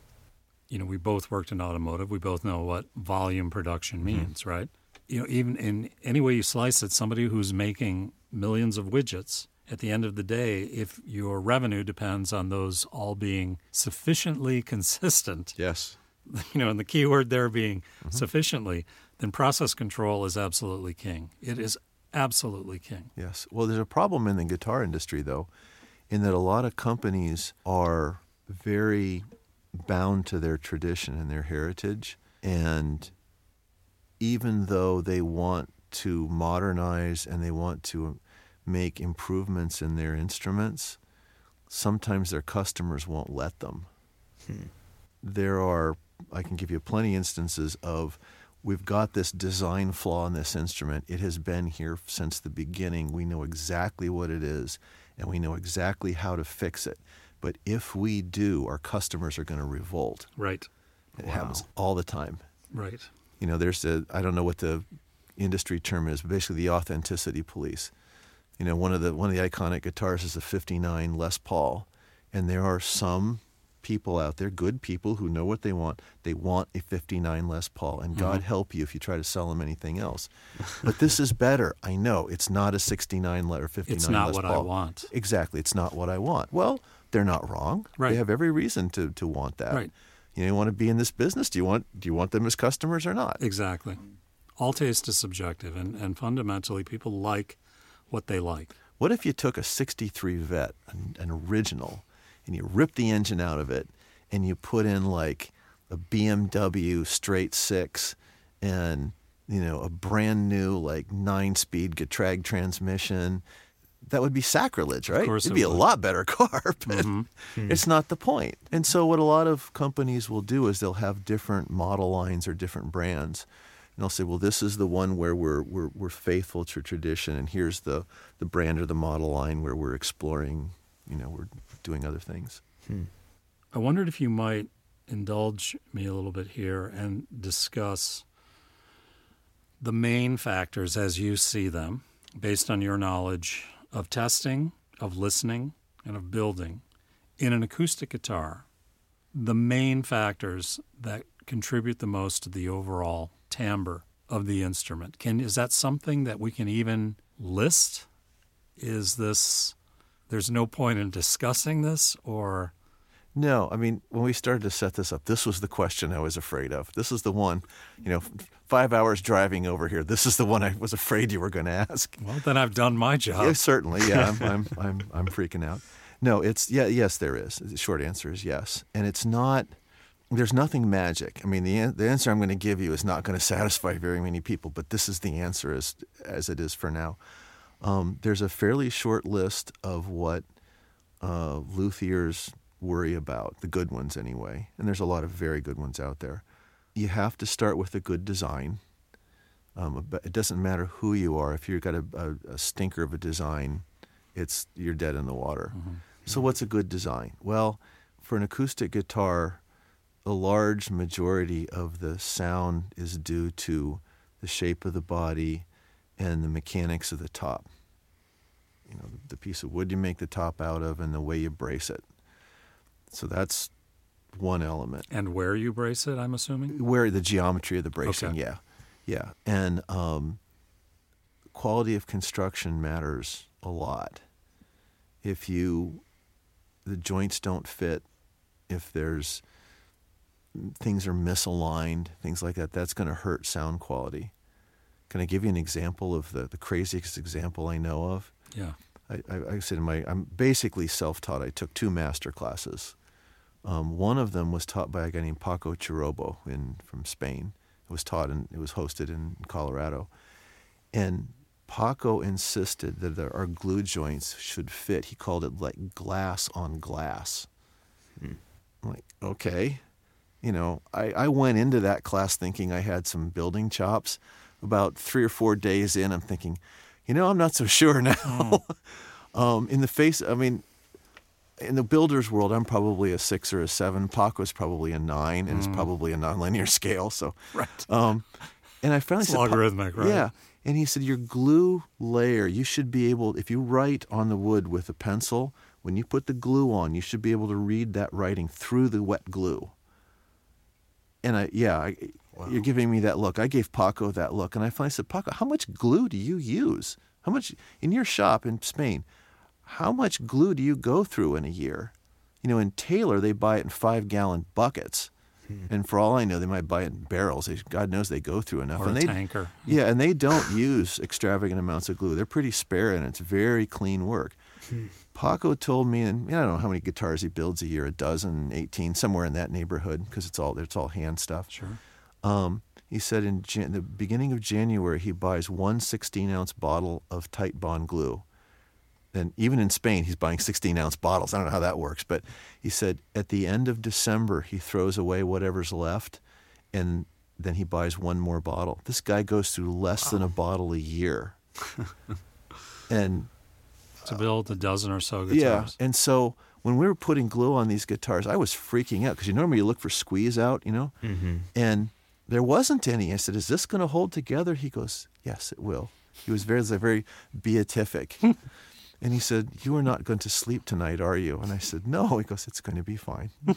you know, we both worked in automotive. We both know what volume production mm-hmm. means, right? You know, even in any way you slice it, somebody who's making millions of widgets, at the end of the day, if your revenue depends on those all being sufficiently [LAUGHS] consistent, Yes. [LAUGHS] you know, and the key word there being mm-hmm. sufficiently, then process control is absolutely king. It is absolutely king. Yes. Well, there's a problem in the guitar industry, though, in that a lot of companies are very bound to their tradition and their heritage. And even though they want to modernize and they want to make improvements in their instruments, sometimes their customers won't let them. Hmm. There are, I can give you plenty instances of we've got this design flaw in this instrument. It has been here since the beginning. We know exactly what it is and we know exactly how to fix it. But if we do, our customers are going to revolt. Right. It happens all the time. Right. You know, there's a, I don't know what the industry term is, but basically the authenticity police. You know, one of the one of the iconic guitars is a 59 Les Paul, and there are some people out there, good people who know what they want. They want a 59 Les Paul, and God mm-hmm. help you if you try to sell them anything else. [LAUGHS] but this is better. I know it's not a 69 Le- or 59 It's not Les what I Paul. want. Exactly, it's not what I want. Well, they're not wrong. Right. They have every reason to to want that. Right. You know, you want to be in this business. Do you want do you want them as customers or not? Exactly. All taste is subjective, and, and fundamentally, people like what they like. What if you took a 63 Vette, an, an original, and you rip the engine out of it and you put in like a BMW straight six and you know a brand new like nine speed Getrag transmission that would be sacrilege, right? course It'd it be a lot better [LAUGHS] car, but mm-hmm. mm-hmm. it's not the point. And so, what a lot of companies will do is they'll have different model lines or different brands, and they'll say, "Well, this is the one where we're we're, we're faithful to tradition, and here's the the brand or the model line where we're exploring, you know, we're doing other things." Hmm. I wondered if you might indulge me a little bit here and discuss the main factors as you see them, based on your knowledge of testing, of listening, and of building in an acoustic guitar. The main factors that contribute the most to the overall timbre of the instrument. Can is that something that we can even list? Is this there's no point in discussing this or No, I mean, when we started to set this up, this was the question I was afraid of. This is the one, you know, five hours driving over here. This is the one I was afraid you were going to ask. Well, then I've done my job. Yeah, certainly. Yeah, I'm, I'm, [LAUGHS] I'm, I'm freaking out. No, it's yeah, yes, there is. The short answer is yes, and it's not. There's nothing magic. I mean, the the answer I'm going to give you is not going to satisfy very many people, but this is the answer as as it is for now. Um, there's a fairly short list of what uh, luthiers worry about, the good ones anyway, and there's a lot of very good ones out there. You have to start with a good design. Um, it doesn't matter who you are. If you've got a, a, a stinker of a design, it's you're dead in the water. So what's a good design? Well, for an acoustic guitar, a large majority of the sound is due to the shape of the body and the mechanics of the top. You know, the piece of wood you make the top out of and the way you brace it. So that's one element And where you brace it, I'm assuming? where the geometry of the bracing Okay. yeah yeah and um, quality of construction matters a lot if you the joints don't fit if there's things are misaligned things like that that's going to hurt sound quality can i give you an example of the, the craziest example i know of Yeah. I, I, I said in my I'm basically self-taught. I took two master classes. Um, one of them was taught by a guy named Paco Chorobo in from Spain. It was taught and it was hosted in Colorado, and Paco insisted that there- our glue joints should fit. He called it like glass on glass. I'm like, okay, you know, I, I went into that class thinking I had some building chops. About three or four days in, I'm thinking, you know, I'm not so sure [LAUGHS] now. [LAUGHS] um, in the face, I mean, in the builder's world, I'm probably a six or a seven. Paco's probably a nine, and it's probably a nonlinear [LAUGHS] scale. So, Right. um, and I finally It's said, logarithmic, right? Yeah. And he said, Your glue layer, you should be able, if you write on the wood with a pencil, when you put the glue on, you should be able to read that writing through the wet glue. And I, yeah, I, you're giving me that look. I gave Paco that look. And I finally said, Paco, how much glue do you use? How much, in your shop in Spain, how much glue do you go through in a year? You know, in Taylor, they buy it in five gallon buckets. Hmm. And for all I know, they might buy it in barrels. They, God knows they go through enough. Or and a they, tanker. yeah, and they don't use extravagant amounts of glue. They're pretty spare, and it's very clean work. Hmm. Paco told me, and I don't know how many guitars he builds a year, a dozen, 18, somewhere in that neighborhood, because it's all it's all hand stuff. Sure. Um, he said in Jan- the beginning of January, he buys one 16 ounce bottle of Titebond glue. And even in Spain, he's buying 16 ounce bottles. I don't know how that works, but he said at the end of December, he throws away whatever's left and then he buys one more bottle. This guy goes through less than a bottle a year. [LAUGHS] and To build a dozen or so Uh, yeah, guitars. and so when we were putting glue on these guitars, I was freaking out because you normally you look for squeeze out, you know, Mm-hmm. and there wasn't any. I said, "Is this going to hold together?" He goes, "Yes, it will." He was very, very beatific, [LAUGHS] and he said, "You are not going to sleep tonight, are you?" And I said, "No." He goes, "It's going to be fine." [LAUGHS]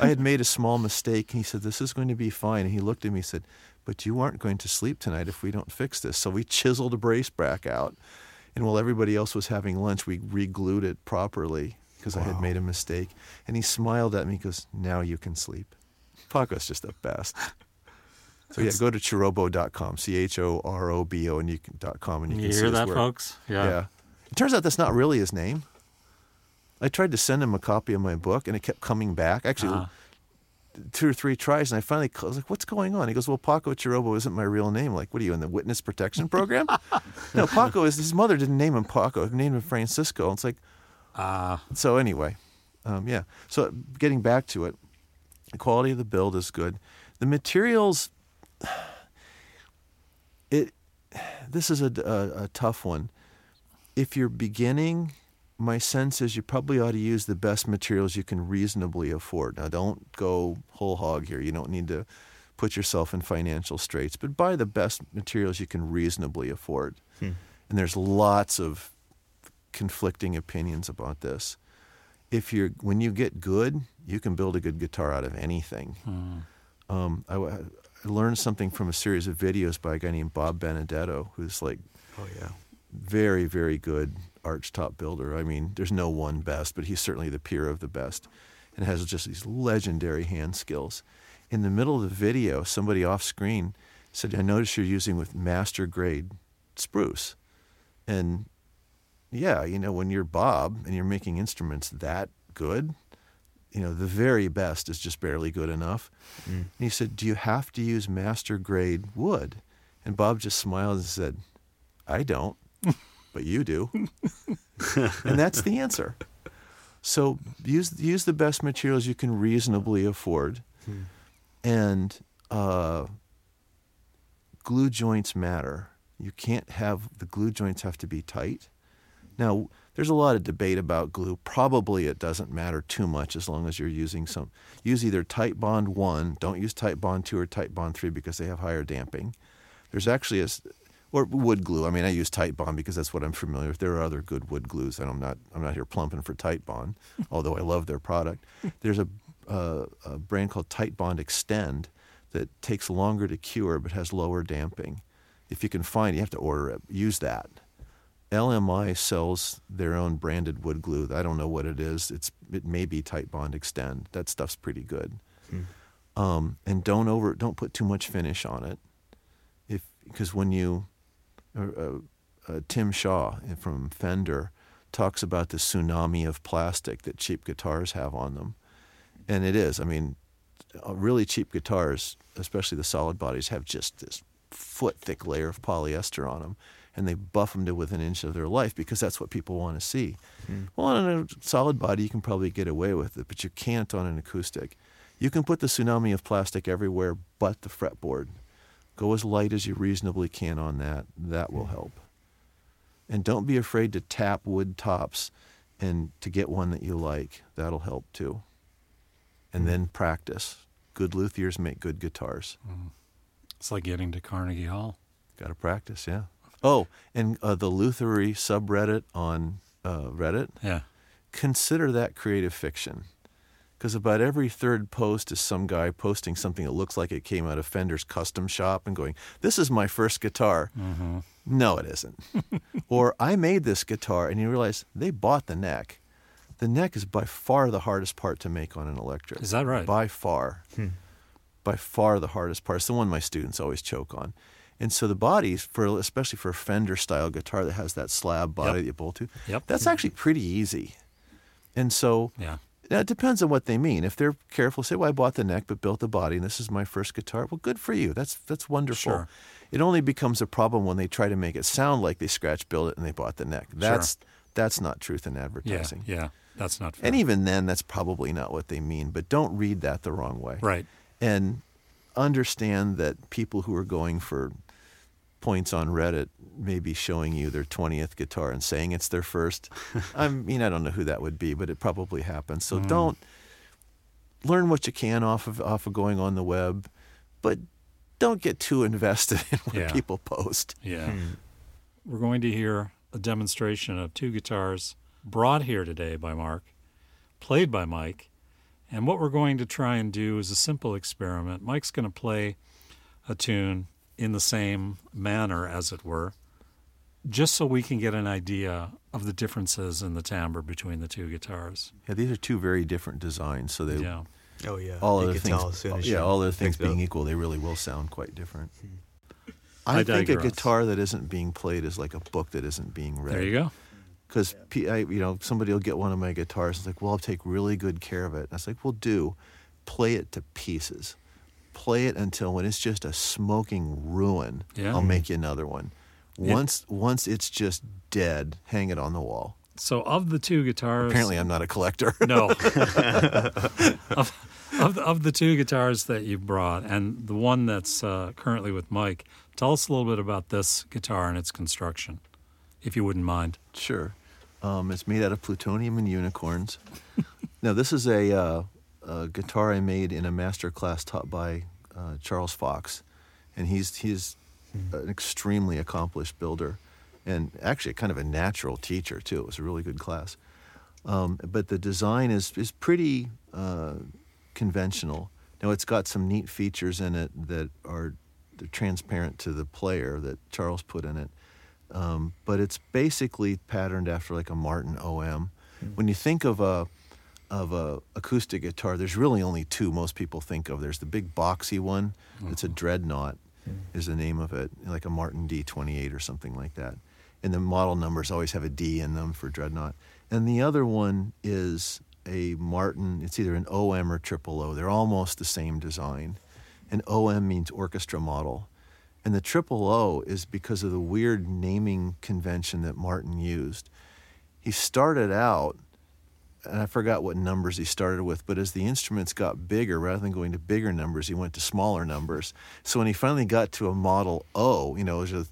I had made a small mistake, and he said, "This is going to be fine." And he looked at me and said, "But you aren't going to sleep tonight if we don't fix this." So we chiseled a brace back out, and while everybody else was having lunch, we re-glued it properly because I had made a mistake. And he smiled at me. He goes, "Now you can sleep." Paco's just the best. So yeah, go to chorobo.com, C H O R O B O, and you can dot com, and you, You can see hear that, work. folks? Yeah. Yeah, It turns out that's not really his name. I tried to send him a copy of my book, and it kept coming back. Actually, Uh-huh. two or three tries, and I finally I was like, "What's going on?" He goes, "Well, Paco Chorobo isn't my real name. Like, what are you in the witness protection [LAUGHS] program?" no, Paco is his mother didn't name him Paco. He named him Francisco. And It's like, Ah, so anyway, um, yeah. So getting back to it, the quality of the build is good. The materials, [SIGHS] it, [SIGHS] this is a, a, a tough one. If you're beginning, my sense is you probably ought to use the best materials you can reasonably afford. Now, don't go whole hog here. You don't need to put yourself in financial straits, but buy the best materials you can reasonably afford. Hmm. And there's lots of conflicting opinions about this. If you're when you get good, you can build a good guitar out of anything. Um, I, I learned something from a series of videos by a guy named Bob Benedetto, who's like Oh yeah. very, very good arch top builder. I mean, there's no one best, but he's certainly the peer of the best and has just these legendary hand skills. In the middle of the video, somebody off screen said, I noticed you're using with master grade spruce. And yeah, you know, when you're Bob and you're making instruments that good, you know, the very best is just barely good enough. And he said, Do you have to use master grade wood? And Bob just smiled and said, I don't, but you do. [LAUGHS] and that's the answer. So use use the best materials you can reasonably afford, and uh, glue joints matter. You can't have the glue joints have to be tight. Now, there's a lot of debate about glue. Probably it doesn't matter too much as long as you're using some. Use either Titebond one. Don't use Titebond two or Titebond three because they have higher damping. There's actually a or wood glue. I mean, I use Titebond because that's what I'm familiar with. There are other good wood glues, and I'm not I'm not here plumping for Titebond, [LAUGHS] although I love their product. There's a, uh, a brand called Titebond Extend that takes longer to cure but has lower damping. If you can find, it, you have to order it. Use that. LMI sells their own branded wood glue. I don't know what it is. It's it may be Titebond Extend. That stuff's pretty good. Um, and don't over don't put too much finish on it. If because when you uh, uh, uh, Tim Shaw from Fender talks about the tsunami of plastic that cheap guitars have on them, and it is. I mean, uh, really cheap guitars, especially the solid bodies, have just this foot thick layer of polyester on them, and they buff them to within an inch of their life because that's what people want to see. Hmm. Well, on a solid body, you can probably get away with it, but you can't on an acoustic. You can put the tsunami of plastic everywhere but the fretboard. Go as light as you reasonably can on that. That will hmm. help. And don't be afraid to tap wood tops and to get one that you like. That'll help too. And hmm. then practice. Good luthiers make good guitars. it's like getting to Carnegie Hall. Got to practice, yeah. Oh, and uh, the Luthery subreddit on uh, Reddit, Yeah. consider that creative fiction. Because about every third post is some guy posting something that looks like it came out of Fender's custom shop and going, This is my first guitar. No, it isn't. [LAUGHS] or I made this guitar, and you realize they bought the neck. The neck is by far the hardest part to make on an electric. Is that right? By far. By far the hardest part. It's the one my students always choke on. And so the bodies, for especially for a Fender style guitar that has that slab body Yep. that you bolt to, Yep. that's mm-hmm. actually pretty easy. And so Yeah. now, it depends on what they mean. If they're careful, say, "Well, I bought the neck but built the body, and this is my first guitar." Well, good for you. That's that's wonderful. Sure. It only becomes a problem when they try to make it sound like they scratch built it and they bought the neck. That's that's not truth in Yeah. advertising. Yeah. That's not fair. And even then, that's probably not what they mean. But don't read that the wrong way. right. And understand that people who are going for points on Reddit maybe showing you their 20th guitar and saying it's their first. [LAUGHS] I mean, I don't know who that would be, but it probably happens. So hmm. don't learn what you can off of off of going on the web, but don't get too invested [LAUGHS] in what Yeah. people post. Yeah. Hmm. We're going to hear a demonstration of two guitars brought here today by Mark, played by Mike. And what we're going to try and do is a simple experiment. Mike's going to play a tune in the same manner, as it were, just so we can get an idea of the differences in the timbre between the two guitars. Yeah, these are two very different designs, so they Yeah. Oh yeah. all you other things, tell as soon as yeah, all other things picked it up. being equal, they really will sound quite different. Hmm. I I think a guitar that isn't being played is like a book that isn't being read. There you go. because you know somebody will get one of my guitars. It's like, well, I'll take really good care of it. And I was like, well, do play it to pieces. Play it until when it's just a smoking ruin, Yeah. I'll make you another one. Once once it's just dead, hang it on the wall. So of the two guitars, Apparently, I'm not a collector. [LAUGHS] no. [LAUGHS] of, of, the, of the two guitars that you brought, and the one that's uh, currently with Mike, tell us a little bit about this guitar and its construction, if you wouldn't mind. Sure. Um, it's made out of plutonium and unicorns. [LAUGHS] now, this is a, uh, a guitar I made in a master class taught by uh, Charles Fox, and he's he's an extremely accomplished builder, and actually kind of a natural teacher too. It was a really good class. Um, but the design is is pretty uh, conventional. Now, it's got some neat features in it that are transparent to the player that Charles put in it um, but it's basically patterned after like a Martin OM. When you think of a of a acoustic guitar, there's really only two most people think of. There's the big boxy one. It's a mm-hmm. dreadnought, mm. is the name of it, like a Martin D28 or something like that. And the model numbers always have a D in them for dreadnought. And the other one is a Martin. It's either an OM or triple O. They're almost the same design. And OM means orchestra model. And the triple O is because of the weird naming convention that Martin used. He started out, and I forgot what numbers he started with, but as the instruments got bigger, rather than going to bigger numbers, he went to smaller numbers. So when he finally got to a model O, you know, it was a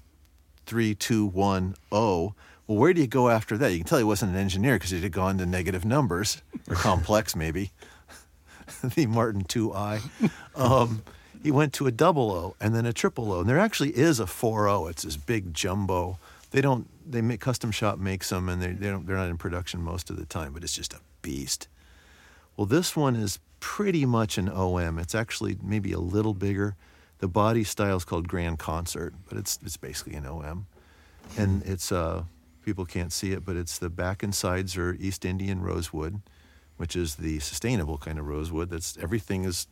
three, two, one, O. Well, where do you go after that? You can tell he wasn't an engineer because he'd have gone to negative numbers or [LAUGHS] complex, maybe. [LAUGHS] the Martin 2i. Um, he went to a double O and then a triple O. And there actually is a 4O. It's this big jumbo. They don't, they make, custom shop makes them and they, they don't, they're not in production most of the time, but it's just a beast. Well, this one is pretty much an OM. It's actually maybe a little bigger. The body style is called Grand Concert, but it's, it's basically an OM. And it's, uh, people can't see it, but it's the back and sides are East Indian rosewood, which is the sustainable kind of rosewood. That's everything is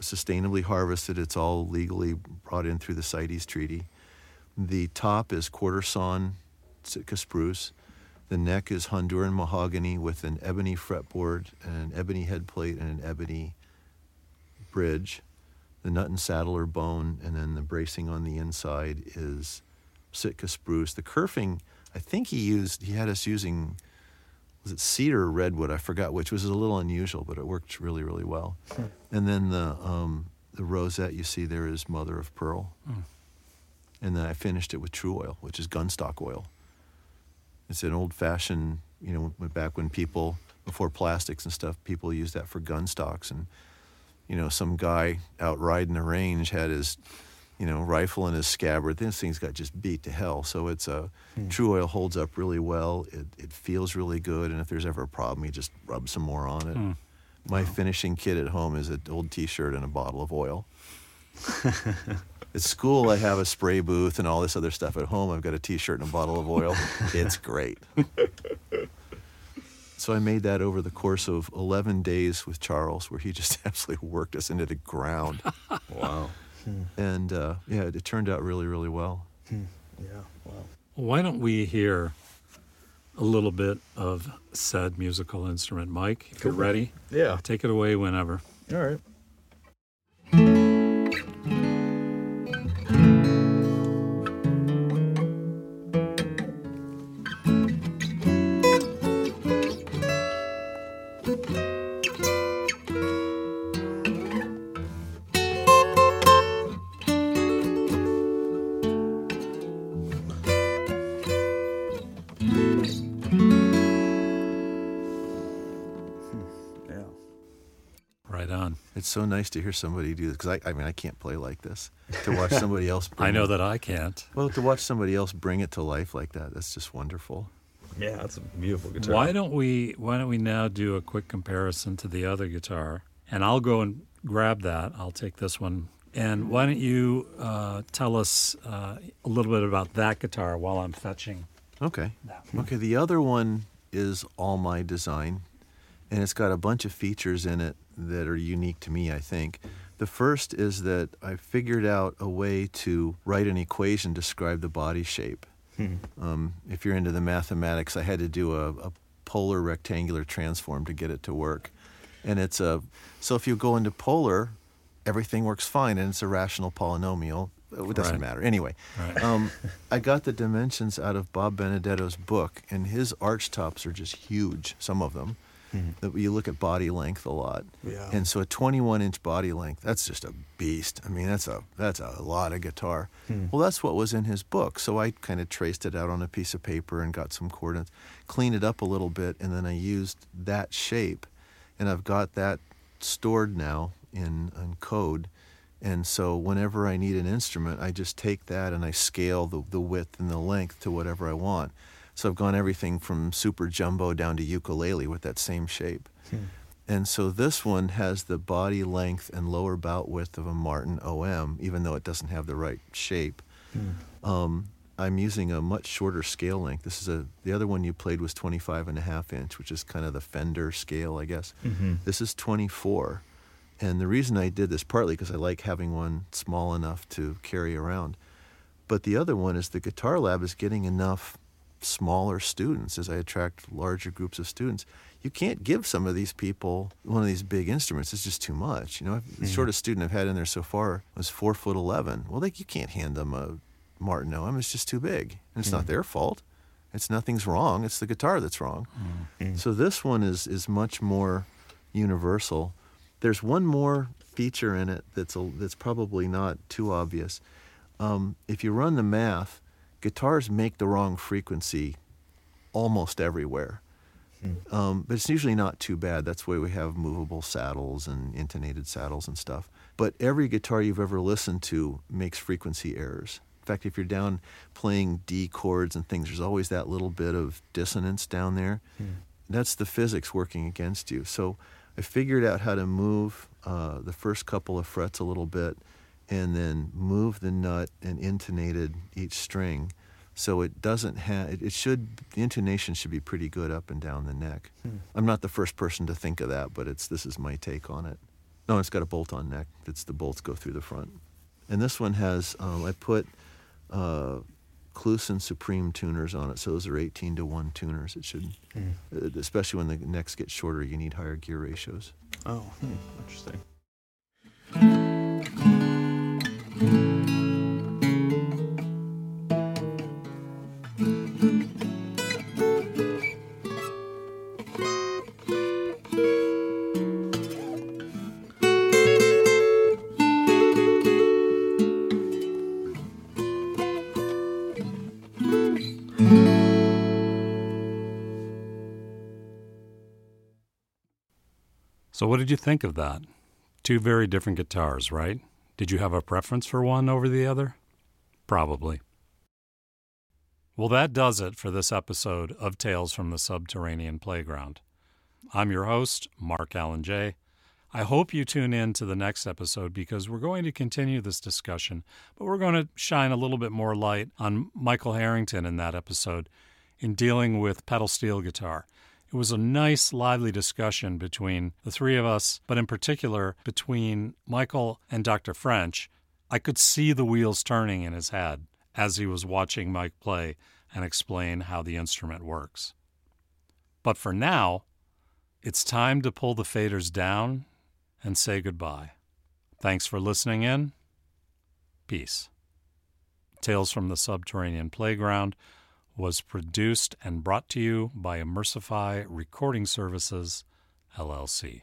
sustainably harvested. It's all legally brought in through the CITES Treaty. The top is quarter sawn Sitka spruce. The neck is Honduran mahogany with an ebony fretboard and an ebony headplate and an ebony bridge. The nut and saddle are bone, and then the bracing on the inside is Sitka spruce. The kerfing, I think he used, he had us using, was it cedar or redwood? I forgot which, was a little unusual, but it worked really, really well. And then the um, the rosette you see there is mother of pearl. And then I finished it with Tru-Oil, which is gunstock oil. It's an old fashioned, you know, back when people before plastics and stuff, people used that for gun stocks and you know, some guy out riding the range had his, you know, rifle in his scabbard. This thing's got just beat to hell. So it's a Tru-Oil holds up really well. It it feels really good, and if there's ever a problem, you just rub some more on it. Hmm. My finishing kit at home is an old T-shirt and a bottle of oil. [LAUGHS] at school, I have a spray booth and all this other stuff. At home, I've got a T-shirt and a bottle of oil. it's great. [LAUGHS] So I made that over the course of 11 days with Charles, where he just [LAUGHS] absolutely worked us into the ground. Wow. And uh, yeah, it turned out really, really well. Yeah. Wow. Why don't we hear a little bit of said musical instrument? Mike, if you're ready, Yeah. take it away whenever. All right. So nice to hear somebody do this because I, I mean, I can't play like this. To watch [LAUGHS] somebody else, bring I know it- that I can't. Well, to watch somebody else bring it to life like that, that's just wonderful. Yeah, that's a beautiful guitar. Why don't we why don't we now do a quick comparison to the other guitar? And I'll go and grab that. I'll take this one. And why don't you uh, tell us uh, a little bit about that guitar while I'm fetching Okay. that Okay, the other one is all my design, and it's got a bunch of features in it that are unique to me, I think. The first is that I figured out a way to write an equation to describe the body shape. Um, if you're into the mathematics, I had to do a, a polar rectangular transform to get it to work. And it's a so if you go into polar, everything works fine, and it's a rational polynomial. It doesn't Right. matter anyway. Right. Um, [LAUGHS] I got the dimensions out of Bob Benedetto's book, and his arch tops are just huge. Some of them. Mm-hmm. That You look at body length a lot, Yeah. and so a 21 inch body length. That's just a beast. I mean, that's a that's a lot of guitar. Hmm. Well, that's what was in his book. So I kind of traced it out on a piece of paper and got some coordinates, cleaned it up a little bit, and then I used that shape, and I've got that stored now in, in code. And so whenever I need an instrument, I just take that and I scale the, the width and the length to whatever I want. So I've gone everything from super jumbo down to ukulele with that same shape. Hmm. And so this one has the body length and lower bout width of a Martin OM, even though it doesn't have the right shape. Hmm. Um, I'm using a much shorter scale length. This is a the other one you played was 25 and a half inch, which is kind of the Fender scale, I guess. Mm-hmm. This is 24. And the reason I did this partly because I like having one small enough to carry around. But the other one is the Guitar Lab is getting enough smaller students as I attract larger groups of students. You can't give some of these people one of these big instruments. It's just too much. You know, the shortest student I've had in there so far was four foot eleven. Well, they, you can't hand them a Martin OM. It's just too big, and it's not their fault. It's nothing's wrong. It's the guitar that's wrong. So this one is is much more universal. There's one more feature in it that's a, that's probably not too obvious. Um, if you run the math, guitars make the wrong frequency almost everywhere. Um, but it's usually not too bad. That's why we have movable saddles and intonated saddles and stuff. But every guitar you've ever listened to makes frequency errors. In fact, if you're down playing D chords and things, there's always that little bit of dissonance down there. That's the physics working against you. So I figured out how to move uh, the first couple of frets a little bit and then move the nut and intonated each string. So it doesn't have it, it should the intonation should be pretty good up and down the neck. I'm not the first person to think of that but it's this is my take on it. No it's got a bolt on neck. That's the bolts go through the front. And this one has um, i put uh, Kluson Supreme tuners on it, so those are 18 to 1 tuners. It should, uh, especially when the necks get shorter, you need higher gear ratios. Oh, hmm, interesting. So, what did you think of that? Two very different guitars, right? Did you have a preference for one over the other? Probably. Well, that does it for this episode of Tales from the Subterranean Playground. I'm your host, Mark Allen Jay. I hope you tune in to the next episode because we're going to continue this discussion, but we're going to shine a little bit more light on Michael Harrington in that episode in dealing with pedal steel guitar. It was a nice, lively discussion between the three of us, but in particular between Michael and Dr. French. I could see the wheels turning in his head as he was watching Mike play and explain how the instrument works. But for now, it's time to pull the faders down and say goodbye. Thanks for listening in. Peace. Tales from the Subterranean Playground was produced and brought to you by Immersify Recording Services, LLC.